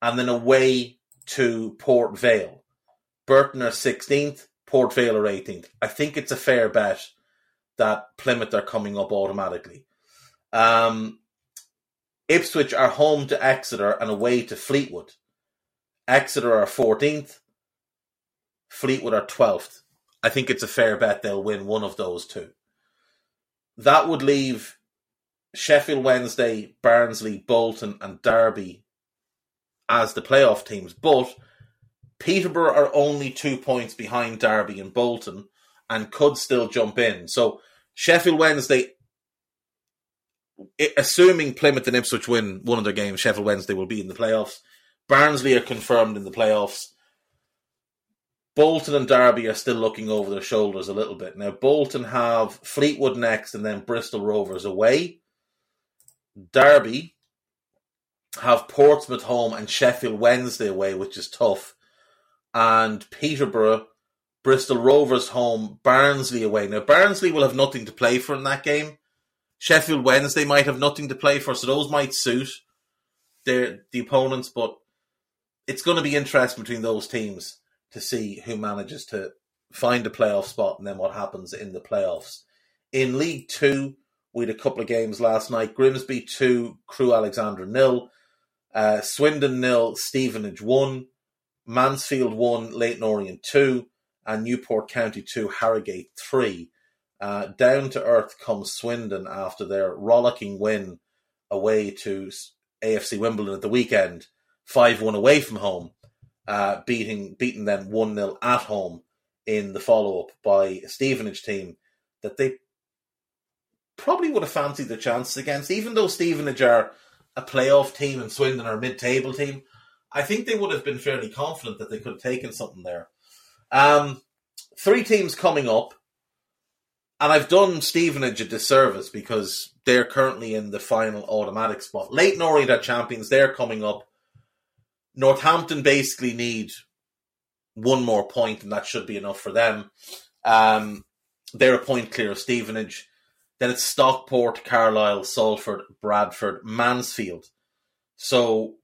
and then away to Port Vale. Burton are 16th, Port Vale are 18th. I think it's a fair bet that Plymouth are coming up automatically. Um, Ipswich are home to Exeter and away to Fleetwood. Exeter are 14th, Fleetwood are 12th. I think it's a fair bet they'll win one of those two. That would leave Sheffield Wednesday, Barnsley, Bolton, and Derby as the playoff teams. But Peterborough are only two points behind Derby and Bolton and could still jump in. So Sheffield Wednesday, assuming Plymouth and Ipswich win one of their games, Sheffield Wednesday will be in the playoffs. Barnsley are confirmed in the playoffs. Bolton and Derby are still looking over their shoulders a little bit. Now, Bolton have Fleetwood next and then Bristol Rovers away. Derby have Portsmouth home and Sheffield Wednesday away, which is tough. And Peterborough, Bristol Rovers home, Barnsley away. Now, Barnsley will have nothing to play for in that game. Sheffield Wednesday might have nothing to play for, so those might suit their the opponents, but it's going to be interesting between those teams to see who manages to find a playoff spot and then what happens in the playoffs. In League Two, we had a couple of games last night. Grimsby 2, Crewe Alexandra nil. Uh, Swindon nil, Stevenage 1. Mansfield 1, Leyton Orient 2. And Newport County 2, Harrogate 3. Uh, down to earth comes Swindon after their rollicking win away to AFC Wimbledon at the weekend, 5 1 away from home, uh, beating beating them 1 0 at home in the follow up by a Stevenage team that they probably would have fancied the chances against, even though Stevenage are a playoff team and Swindon are a mid table team. I think they would have been fairly confident that they could have taken something there. Um, three teams coming up, and I've done Stevenage a disservice because they're currently in the final automatic spot. Leyton Orient are champions, they're coming up. Northampton basically need one more point, and that should be enough for them. Um, they're a point clear of Stevenage. Then it's Stockport, Carlisle, Salford, Bradford, Mansfield. So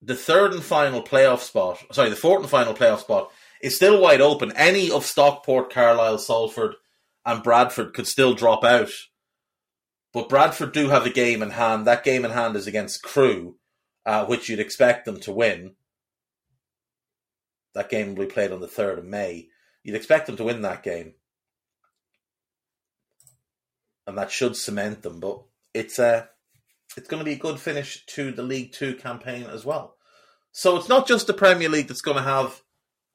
the third and final playoff spot, sorry, the fourth and final playoff spot is still wide open. Any of Stockport, Carlisle, Salford, and Bradford could still drop out. But Bradford do have a game in hand. That game in hand is against Crewe, uh, which you'd expect them to win. That game will be played on the 3rd of May. You'd expect them to win that game and that should cement them. But it's a it's going to be a good finish to the League Two campaign as well. So it's not just the Premier League that's going to have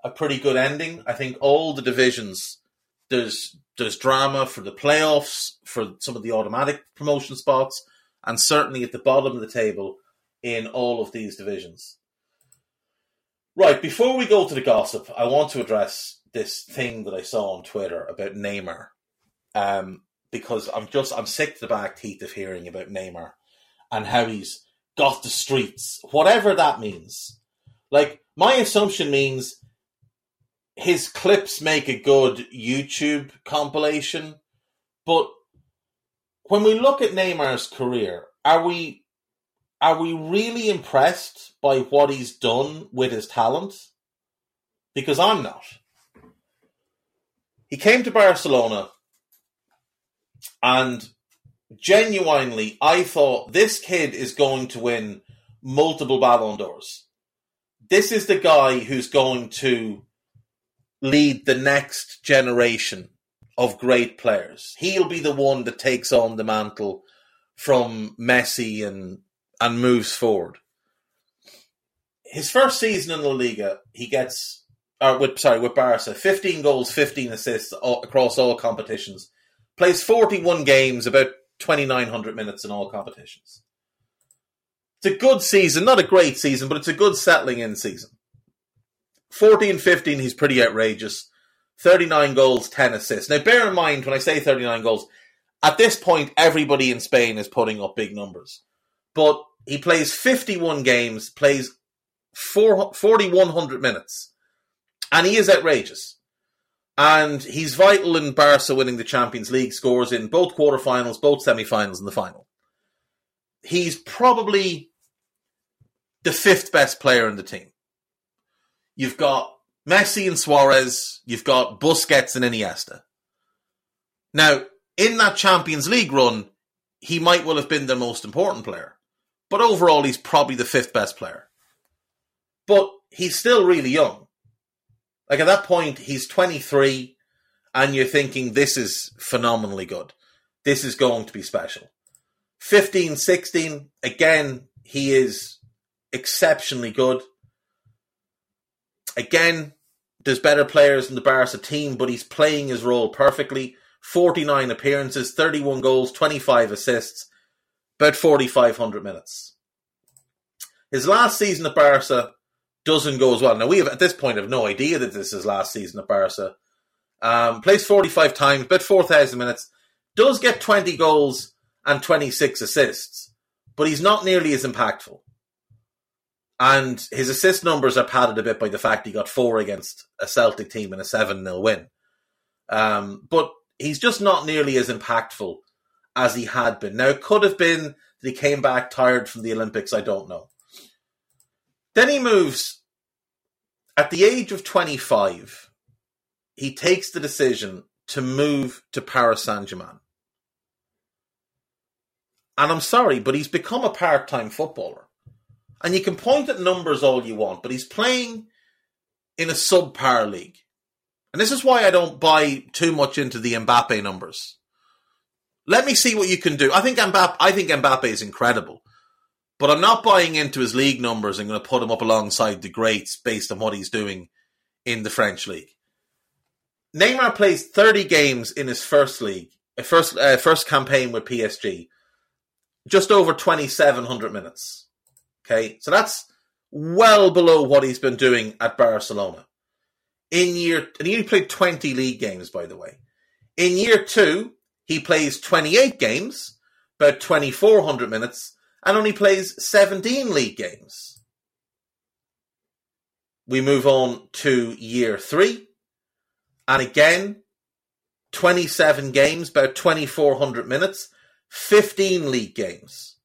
a pretty good ending. I think all the divisions there's there's drama for the playoffs, for some of the automatic promotion spots, and certainly at the bottom of the table in all of these divisions. Right, before we go to the gossip, I want to address this thing that I saw on Twitter about Neymar. Um, because I'm just I'm sick to the back teeth of hearing about Neymar and how he's got the streets, whatever that means. Like my assumption means his clips make a good YouTube compilation, but when we look at Neymar's career, are we are we really impressed by what he's done with his talent? Because I'm not. He came to Barcelona and genuinely, I thought this kid is going to win multiple Ballon d'Ors. This is the guy who's going to lead the next generation of great players. He'll be the one that takes on the mantle from Messi and and moves forward. His first season in La Liga, he gets uh, with sorry with Barca, fifteen goals, fifteen assists all, across all competitions plays 41 games, about 2,900 minutes in all competitions. It's a good season, not a great season, but it's a good settling in season. 14 15, he's pretty outrageous. 39 goals, 10 assists. Now, bear in mind when I say 39 goals, at this point, everybody in Spain is putting up big numbers. But he plays 51 games, plays 4,100 minutes, and he is outrageous. And he's vital in Barca winning the Champions League, scores in both quarterfinals, both semifinals, and the final. He's probably the fifth best player in the team. You've got Messi and Suarez, you've got Busquets and Iniesta. Now, in that Champions League run, he might well have been the most important player. But overall, he's probably the fifth best player. But he's still really young. Like at that point, he's 23, and you're thinking, this is phenomenally good. This is going to be special. 15, 16, again, he is exceptionally good. Again, there's better players in the Barca team, but he's playing his role perfectly. 49 appearances, 31 goals, 25 assists, about 4,500 minutes. His last season at Barca doesn't go as well. Now, we have, at this point, have no idea that this is last season at Barca. Um, plays 45 times, about 4,000 minutes, does get 20 goals and 26 assists, but he's not nearly as impactful. And his assist numbers are padded a bit by the fact he got four against a Celtic team in a 7 0 win. Um, but he's just not nearly as impactful as he had been. Now, it could have been that he came back tired from the Olympics, I don't know. Then he moves at the age of 25. He takes the decision to move to Paris Saint Germain. And I'm sorry, but he's become a part time footballer. And you can point at numbers all you want, but he's playing in a subpar league. And this is why I don't buy too much into the Mbappe numbers. Let me see what you can do. I think Mbappe, I think Mbappe is incredible, but I'm not buying into his league numbers. I'm going to put him up alongside the greats based on what he's doing in the French league. Neymar plays 30 games in his first league, uh, first uh, first campaign with PSG, just over 2,700 minutes. Okay, so that's well below what he's been doing at Barcelona in year, and he only played 20 league games, by the way. In year two, he plays 28 games, about 2,400 minutes, and only plays 17 league games. We move on to year three, and again, 27 games, about 2,400 minutes, 15 league games.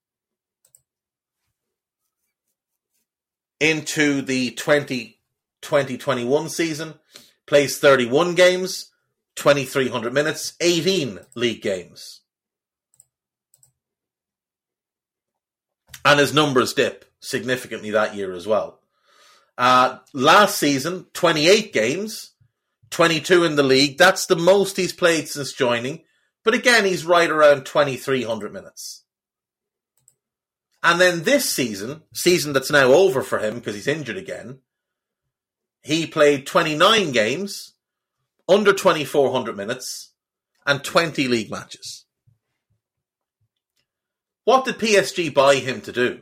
Into the 20 2021 season, plays 31 games, 2,300 minutes, 18 league games. And his numbers dip significantly that year as well. Uh, last season, 28 games, 22 in the league. That's the most he's played since joining. But again, he's right around 2,300 minutes. And then this season, season that's now over for him because he's injured again, he played 29 games, under 2,400 minutes, and 20 league matches. What did PSG buy him to do?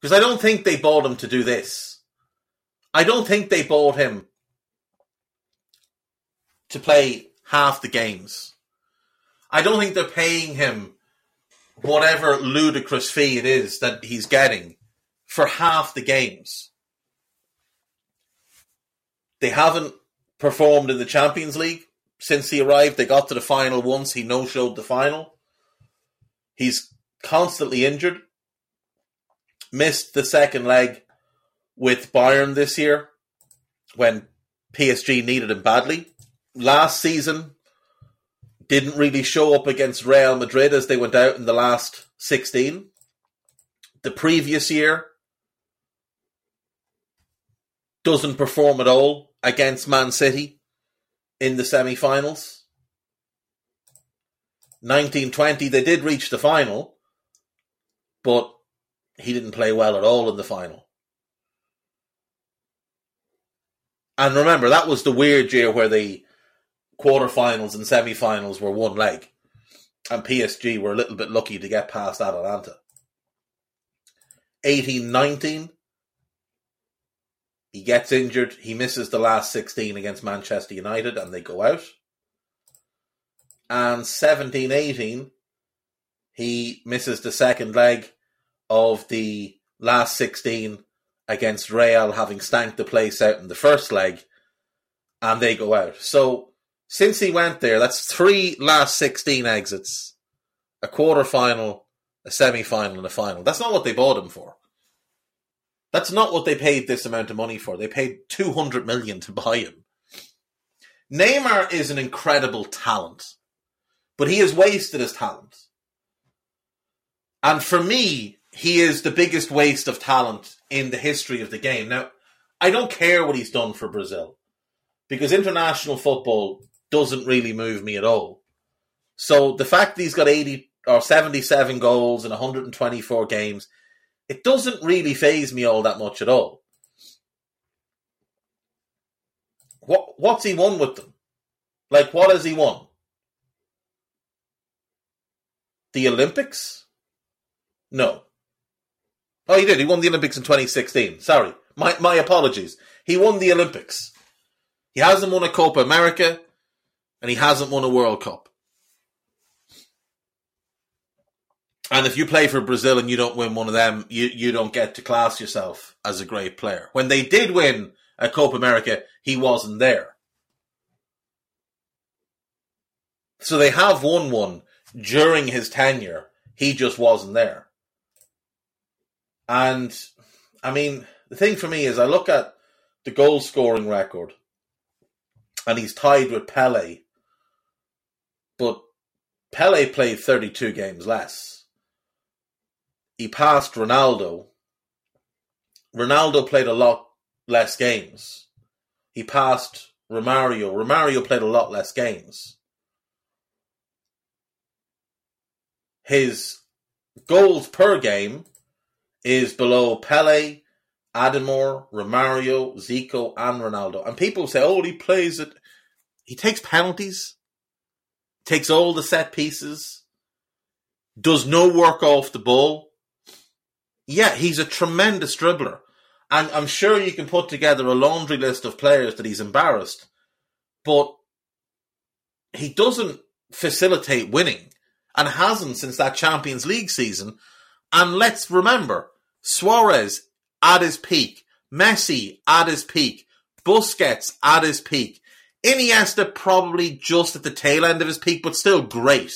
Because I don't think they bought him to do this. I don't think they bought him to play half the games. I don't think they're paying him whatever ludicrous fee it is that he's getting for half the games. They haven't performed in the Champions League since he arrived. They got to the final once. He no showed the final. He's constantly injured. Missed the second leg with Bayern this year when PSG needed him badly. Last season, didn't really show up against Real Madrid as they went out in the last 16. The previous year, doesn't perform at all against Man City in the semi finals. 1920, they did reach the final, but he didn't play well at all in the final. And remember, that was the weird year where the quarterfinals and semi-finals were one leg, and PSG were a little bit lucky to get past Atalanta. 1819, He gets injured. He misses the last 16 against Manchester United and they go out. And 17 18, he misses the second leg of the last 16 against Real, having stanked the place out in the first leg, and they go out. So since he went there, that's three last 16 exits, a quarter final, a semi final, and a final. That's not what they bought him for. That's not what they paid this amount of money for. They paid 200 million to buy him. Neymar is an incredible talent, but he has wasted his talent. And for me, he is the biggest waste of talent in the history of the game. Now, I don't care what he's done for Brazil because international football doesn't really move me at all. So the fact that he's got 80 or 77 goals in 124 games, it doesn't really phase me all that much at all. What what's he won with them? Like what has he won? The Olympics? No. Oh, he did. He won the Olympics in 2016. Sorry. My, my apologies. He won the Olympics. He hasn't won a Copa America and he hasn't won a World Cup. And if you play for Brazil and you don't win one of them, you, you don't get to class yourself as a great player. When they did win a Copa America, he wasn't there. So they have won one during his tenure. He just wasn't there. And I mean, the thing for me is I look at the goal scoring record and he's tied with Pele. But Pele played 32 games less. He passed Ronaldo. Ronaldo played a lot less games. He passed Romario. Romario played a lot less games. His goals per game is below Pele, Ademar, Romario, Zico, and Ronaldo. And people say, oh, he plays it. He takes penalties, takes all the set pieces, does no work off the ball. Yeah, he's a tremendous dribbler. And I'm sure you can put together a laundry list of players that he's embarrassed, but he doesn't facilitate winning and hasn't since that Champions League season and let's remember, Suarez at his peak, Messi at his peak, Busquets at his peak, Iniesta probably just at the tail end of his peak, but still great.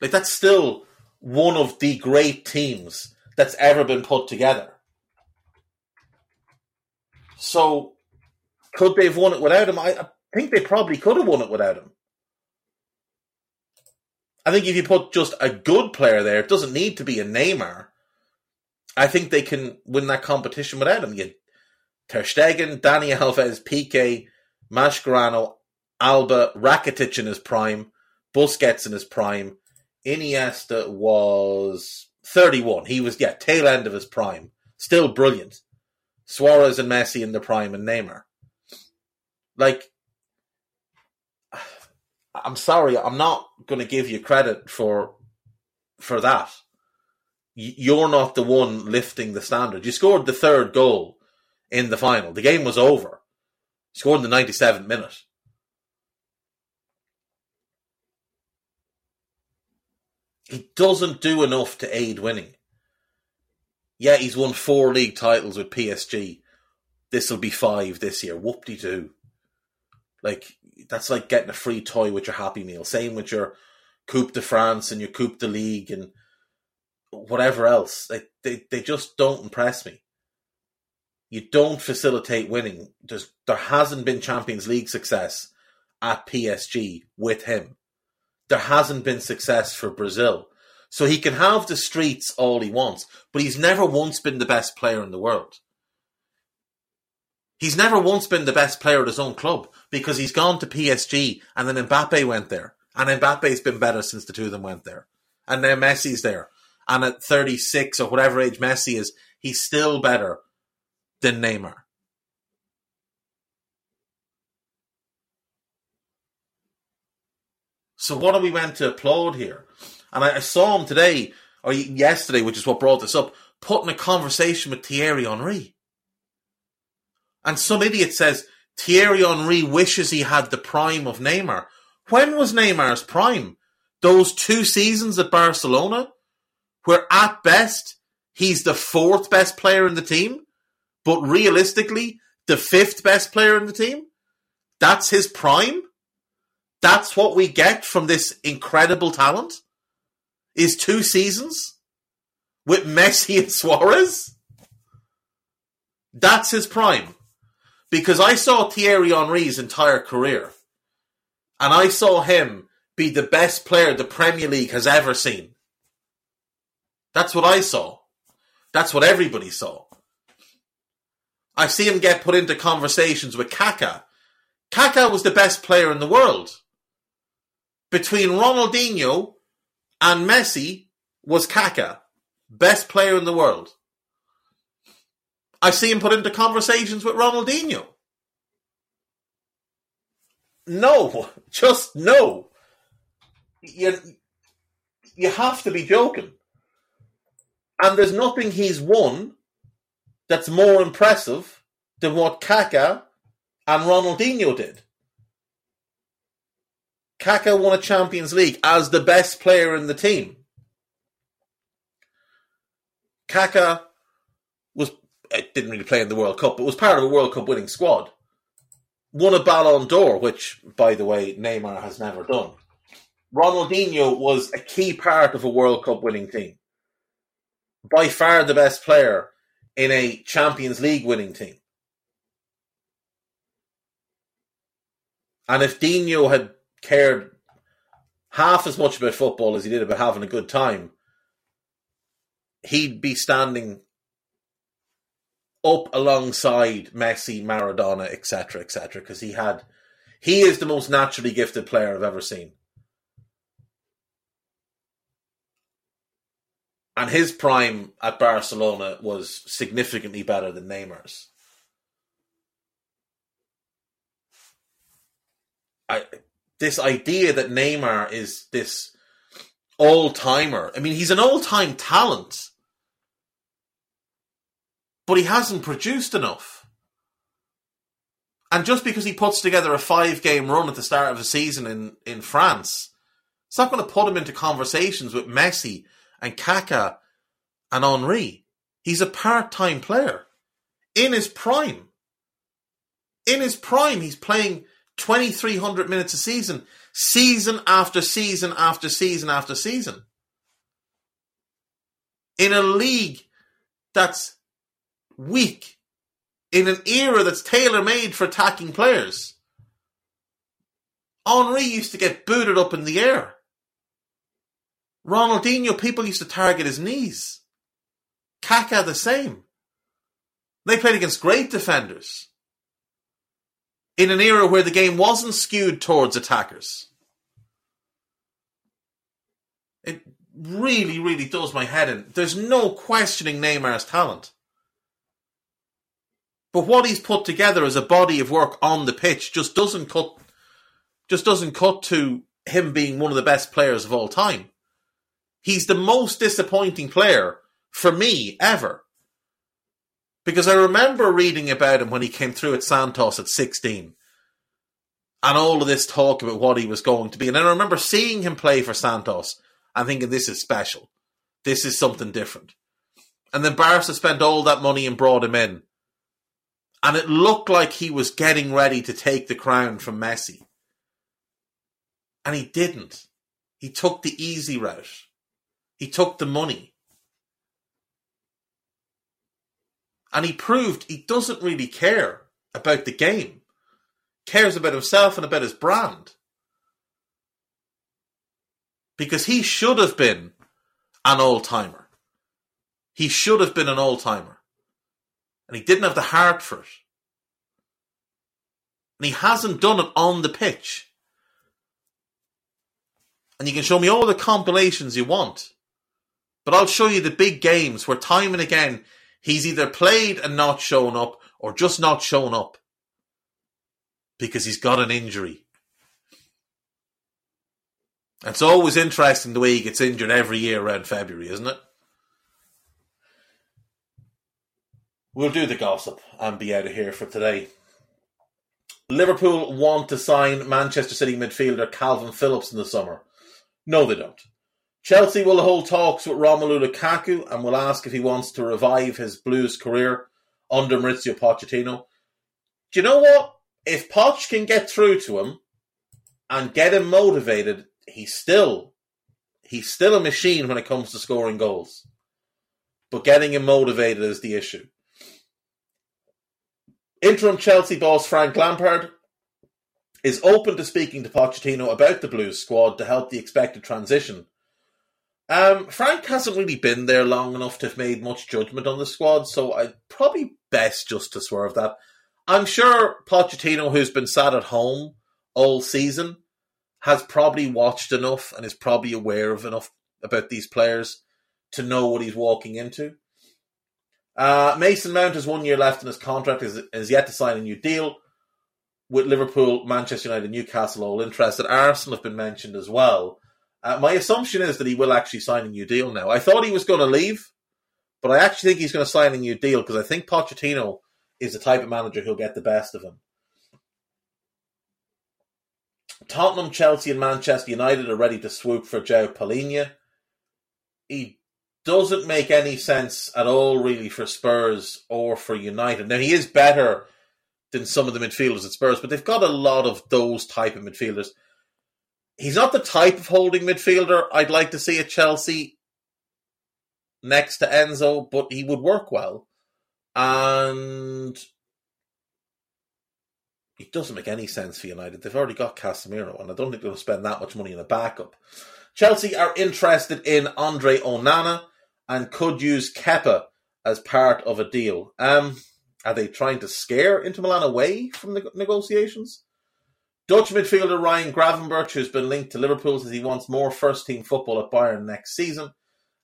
Like that's still one of the great teams that's ever been put together. So, could they have won it without him? I, I think they probably could have won it without him. I think if you put just a good player there, it doesn't need to be a Neymar. I think they can win that competition without him. You Ter Stegen, Dani Alves, Piqué, Mascherano, Alba, Rakitic in his prime, Busquets in his prime. Iniesta was 31. He was, yeah, tail end of his prime. Still brilliant. Suarez and Messi in the prime and Neymar. Like, I'm sorry, I'm not going to give you credit for for that. You're not the one lifting the standard. You scored the third goal in the final. The game was over. You scored in the 97th minute. He doesn't do enough to aid winning. Yeah, he's won four league titles with PSG. This will be five this year. Whoop de doo. Like that's like getting a free toy with your Happy Meal. Same with your Coupe de France and your Coupe de League and whatever else. They, they, they just don't impress me. You don't facilitate winning. There's, there hasn't been Champions League success at PSG with him. There hasn't been success for Brazil. So he can have the streets all he wants, but he's never once been the best player in the world. He's never once been the best player at his own club because he's gone to PSG and then Mbappe went there. And Mbappe's been better since the two of them went there. And now Messi's there. And at 36 or whatever age Messi is, he's still better than Neymar. So what are we meant to applaud here? And I, I saw him today, or yesterday, which is what brought this up, putting a conversation with Thierry Henry. And some idiot says Thierry Henry wishes he had the prime of Neymar. When was Neymar's prime? Those two seasons at Barcelona, where at best he's the fourth best player in the team, but realistically the fifth best player in the team? That's his prime? That's what we get from this incredible talent? Is two seasons? With Messi and Suarez? That's his prime. Because I saw Thierry Henry's entire career. And I saw him be the best player the Premier League has ever seen. That's what I saw. That's what everybody saw. I see him get put into conversations with Kaká. Kaká was the best player in the world. Between Ronaldinho and Messi was Kaká, best player in the world. I see him put into conversations with Ronaldinho. No, just no. You, you have to be joking. And there's nothing he's won that's more impressive than what Kaká and Ronaldinho did. Kaká won a Champions League as the best player in the team. Kaká was eh, didn't really play in the World Cup, but was part of a World Cup winning squad. Won a Ballon d'Or, which, by the way, Neymar has never done. Ronaldinho was a key part of a World Cup winning team. By far the best player in a Champions League winning team. And if Dino had cared half as much about football as he did about having a good time, he'd be standing up alongside Messi, Maradona, etc., etc. Because he had, he is the most naturally gifted player I've ever seen. And his prime at Barcelona was significantly better than Neymar's. I, this idea that Neymar is this all timer. I mean, he's an all time talent but he hasn't produced enough. And just because he puts together a five game run at the start of the season in, in France, it's not going to put him into conversations with Messi and Kaká and Henry. He's a part time player in his prime. In his prime, he's playing 2,300 minutes a season, season after season after season after season. In a league that's weak in an era that's tailor made for attacking players. Henry used to get booted up in the air. Ronaldinho, people used to target his knees. Kaká the same. They played against great defenders. In an era where the game wasn't skewed towards attackers. It really, really does my head in. There's no questioning Neymar's talent. But what he's put together as a body of work on the pitch just doesn't cut just doesn't cut to him being one of the best players of all time. He's the most disappointing player for me ever. Because I remember reading about him when he came through at Santos at 16. And all of this talk about what he was going to be. And I remember seeing him play for Santos and thinking, this is special. This is something different. And then Barca spent all that money and brought him in and it looked like he was getting ready to take the crown from Messi. And he didn't. He took the easy route. He took the money. And he proved he doesn't really care about the game. Cares about himself and about his brand. Because he should have been an old timer. He should have been an old timer and he didn't have the heart for it. And he hasn't done it on the pitch. And you can show me all the compilations you want. But I'll show you the big games where time and again he's either played and not shown up or just not shown up because he's got an injury. It's always interesting the way he gets injured every year around February, isn't it? We'll do the gossip and be out of here for today. Liverpool want to sign Manchester City midfielder Kalvin Phillips in the summer. No, they don't. Chelsea will hold talks with Romelu Lukaku and will ask if he wants to revive his Blues career under Mauricio Pochettino. Do you know what? If Poch can get through to him and get him motivated, he's still he's still a machine when it comes to scoring goals. But getting him motivated is the issue. Interim Chelsea boss Frank Lampard is open to speaking to Pochettino about the Blues squad to help the expected transition. Um, Frank hasn't really been there long enough to have made much judgment on the squad, so I'd probably best just to swerve that. I'm sure Pochettino, who's been sat at home all season, has probably watched enough and is probably aware of enough about these players to know what he's walking into. Uh, Mason Mount has one year left in his contract, is, is yet to sign a new deal with Liverpool, Manchester United, Newcastle all interested. Arsenal have been mentioned as well. Uh, my assumption is that he will actually sign a new deal now. I thought he was going to leave, but I actually think he's going to sign a new deal because I think Pochettino is the type of manager who'll get the best of him. Tottenham, Chelsea, and Manchester United are ready to swoop for Joe Palhinha. He doesn't make any sense at all, really, for Spurs or for United. Now, he is better than some of the midfielders at Spurs, but they've got a lot of those type of midfielders. He's not the type of holding midfielder I'd like to see at Chelsea next to Enzo, but he would work well. And it doesn't make any sense for United. They've already got Casemiro, and I don't think they'll spend that much money on a backup. Chelsea are interested in Andre Onana and could use Kepa as part of a deal. Um, are they trying to scare Inter Milan away from the negotiations? Dutch midfielder Ryan Gravenberch, who's been linked to Liverpool, says he wants more first team football at Bayern next season,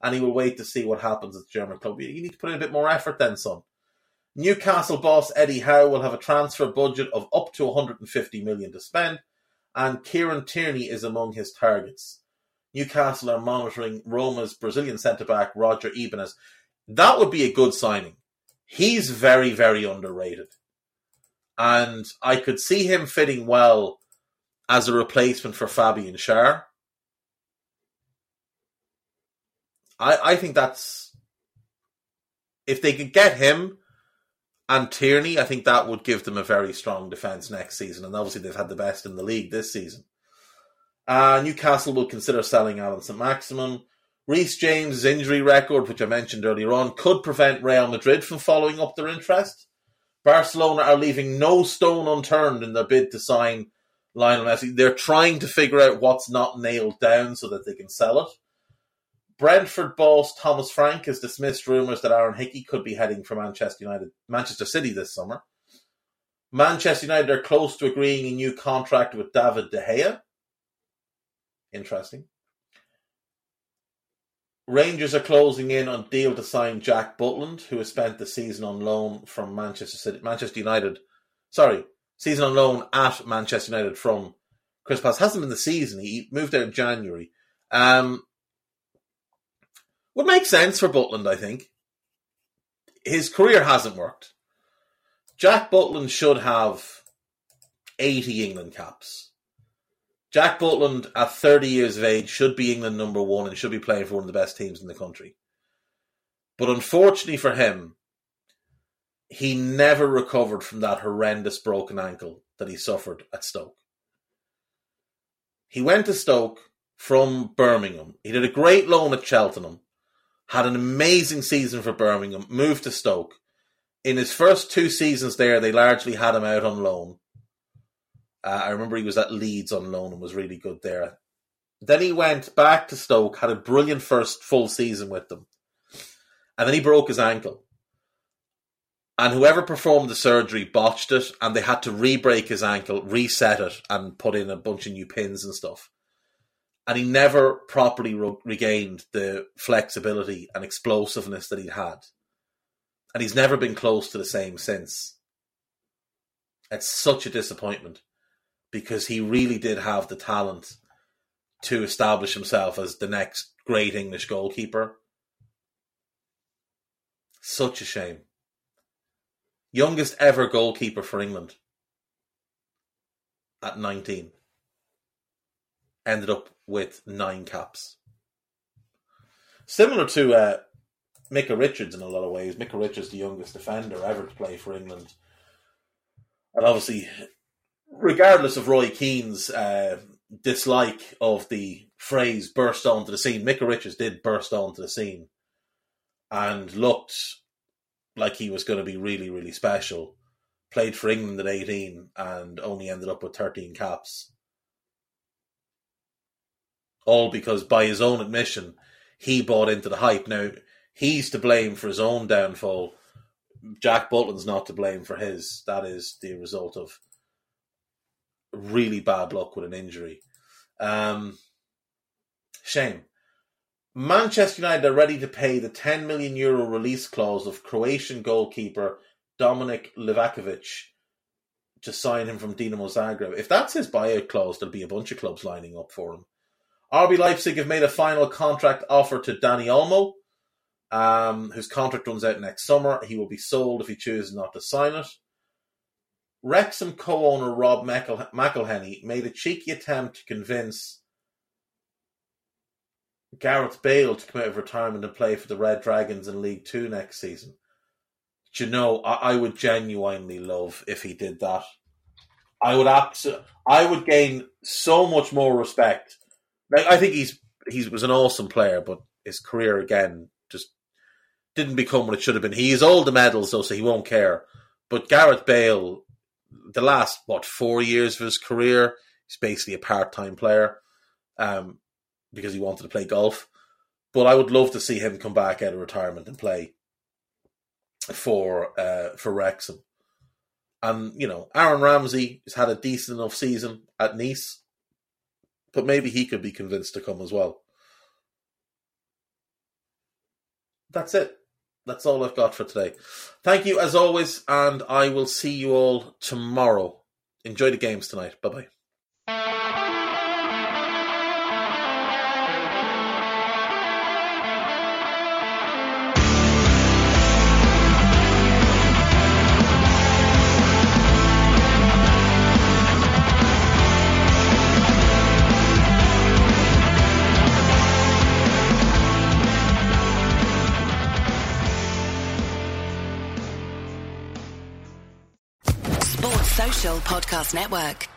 and he will wait to see what happens at the German club. You need to put in a bit more effort then, son. Newcastle boss Eddie Howe will have a transfer budget of up to 150 million to spend, and Kieran Tierney is among his targets. Newcastle are monitoring Roma's Brazilian centre back Roger Ibanez. That would be a good signing he's very, very underrated. And I could see him fitting well as a replacement for Fabian Schär. I, I think that's if they could get him and Tierney, I think that would give them a very strong defence next season. And obviously, they've had the best in the league this season. Uh, Newcastle will consider selling Allan Saint-Maximin. Reece James' injury record, which I mentioned earlier on, could prevent Real Madrid from following up their interest. Barcelona are leaving no stone unturned in their bid to sign Lionel Messi. They're trying to figure out what's not nailed down so that they can sell it. Brentford boss Thomas Frank has dismissed rumours that Aaron Hickey could be heading for Manchester United, Manchester City this summer. Manchester United are close to agreeing a new contract with David De Gea. Interesting. Rangers are closing in on deal to sign Jack Butland, who has spent the season on loan from Manchester City, Manchester United. Sorry, season on loan at Manchester United from Chris Pass. Hasn't been the season. He moved out in January. Um, would make sense for Butland, I think. His career hasn't worked. Jack Butland should have 80 England caps. Jack Butland, at 30 years of age, should be England number one and should be playing for one of the best teams in the country. But unfortunately for him, he never recovered from that horrendous broken ankle that he suffered at Stoke. He went to Stoke from Birmingham. He did a great loan at Cheltenham, had an amazing season for Birmingham, moved to Stoke. In his first two seasons there, they largely had him out on loan. Uh, I remember he was at Leeds on loan and was really good there. Then he went back to Stoke, had a brilliant first full season with them. And then he broke his ankle. And whoever performed the surgery botched it, and they had to re break his ankle, reset it, and put in a bunch of new pins and stuff. And he never properly re- regained the flexibility and explosiveness that he'd had. And he's never been close to the same since. It's such a disappointment because he really did have the talent to establish himself as the next great English goalkeeper. Such a shame. youngest ever goalkeeper for England at 19. Ended up with nine caps. Similar to uh, Micah Richards in a lot of ways. Micah Richards, the youngest defender ever to play for England. And obviously, regardless of Roy Keane's uh, dislike of the phrase burst onto the scene, Micah Richards did burst onto the scene and looked like he was going to be really, really special. Played for England at 18 and only ended up with 13 caps. All because, by his own admission, he bought into the hype. Now, he's to blame for his own downfall. Jack Butland's not to blame for his. That is the result of really bad luck with an injury. Um, shame. Manchester United are ready to pay the 10 million euro release clause of Croatian goalkeeper Dominik Livakovic to sign him from Dinamo Zagreb. If that's his buyout clause, there'll be a bunch of clubs lining up for him. RB Leipzig have made a final contract offer to Dani Olmo, um, whose contract runs out next summer. He will be sold if he chooses not to sign it. Wrexham co-owner Rob McElhenney made a cheeky attempt to convince Gareth Bale to come out of retirement and play for the Red Dragons in League Two next season. Do you know, I, I would genuinely love if he did that. I would absolutely, I would gain so much more respect. Like, I think he's he was an awesome player, but his career again just didn't become what it should have been. He has all the medals though, so he won't care. But Gareth Bale, the last what four years of his career, he's basically a part-time player. Um, because he wanted to play golf. But I would love to see him come back out of retirement and play for uh, for Wrexham. And you know, Aaron Ramsey has had a decent enough season at Nice, but maybe he could be convinced to come as well. That's it. That's all I've got for today. Thank you as always, and I will see you all tomorrow. Enjoy the games tonight. Bye bye. Podcast Network.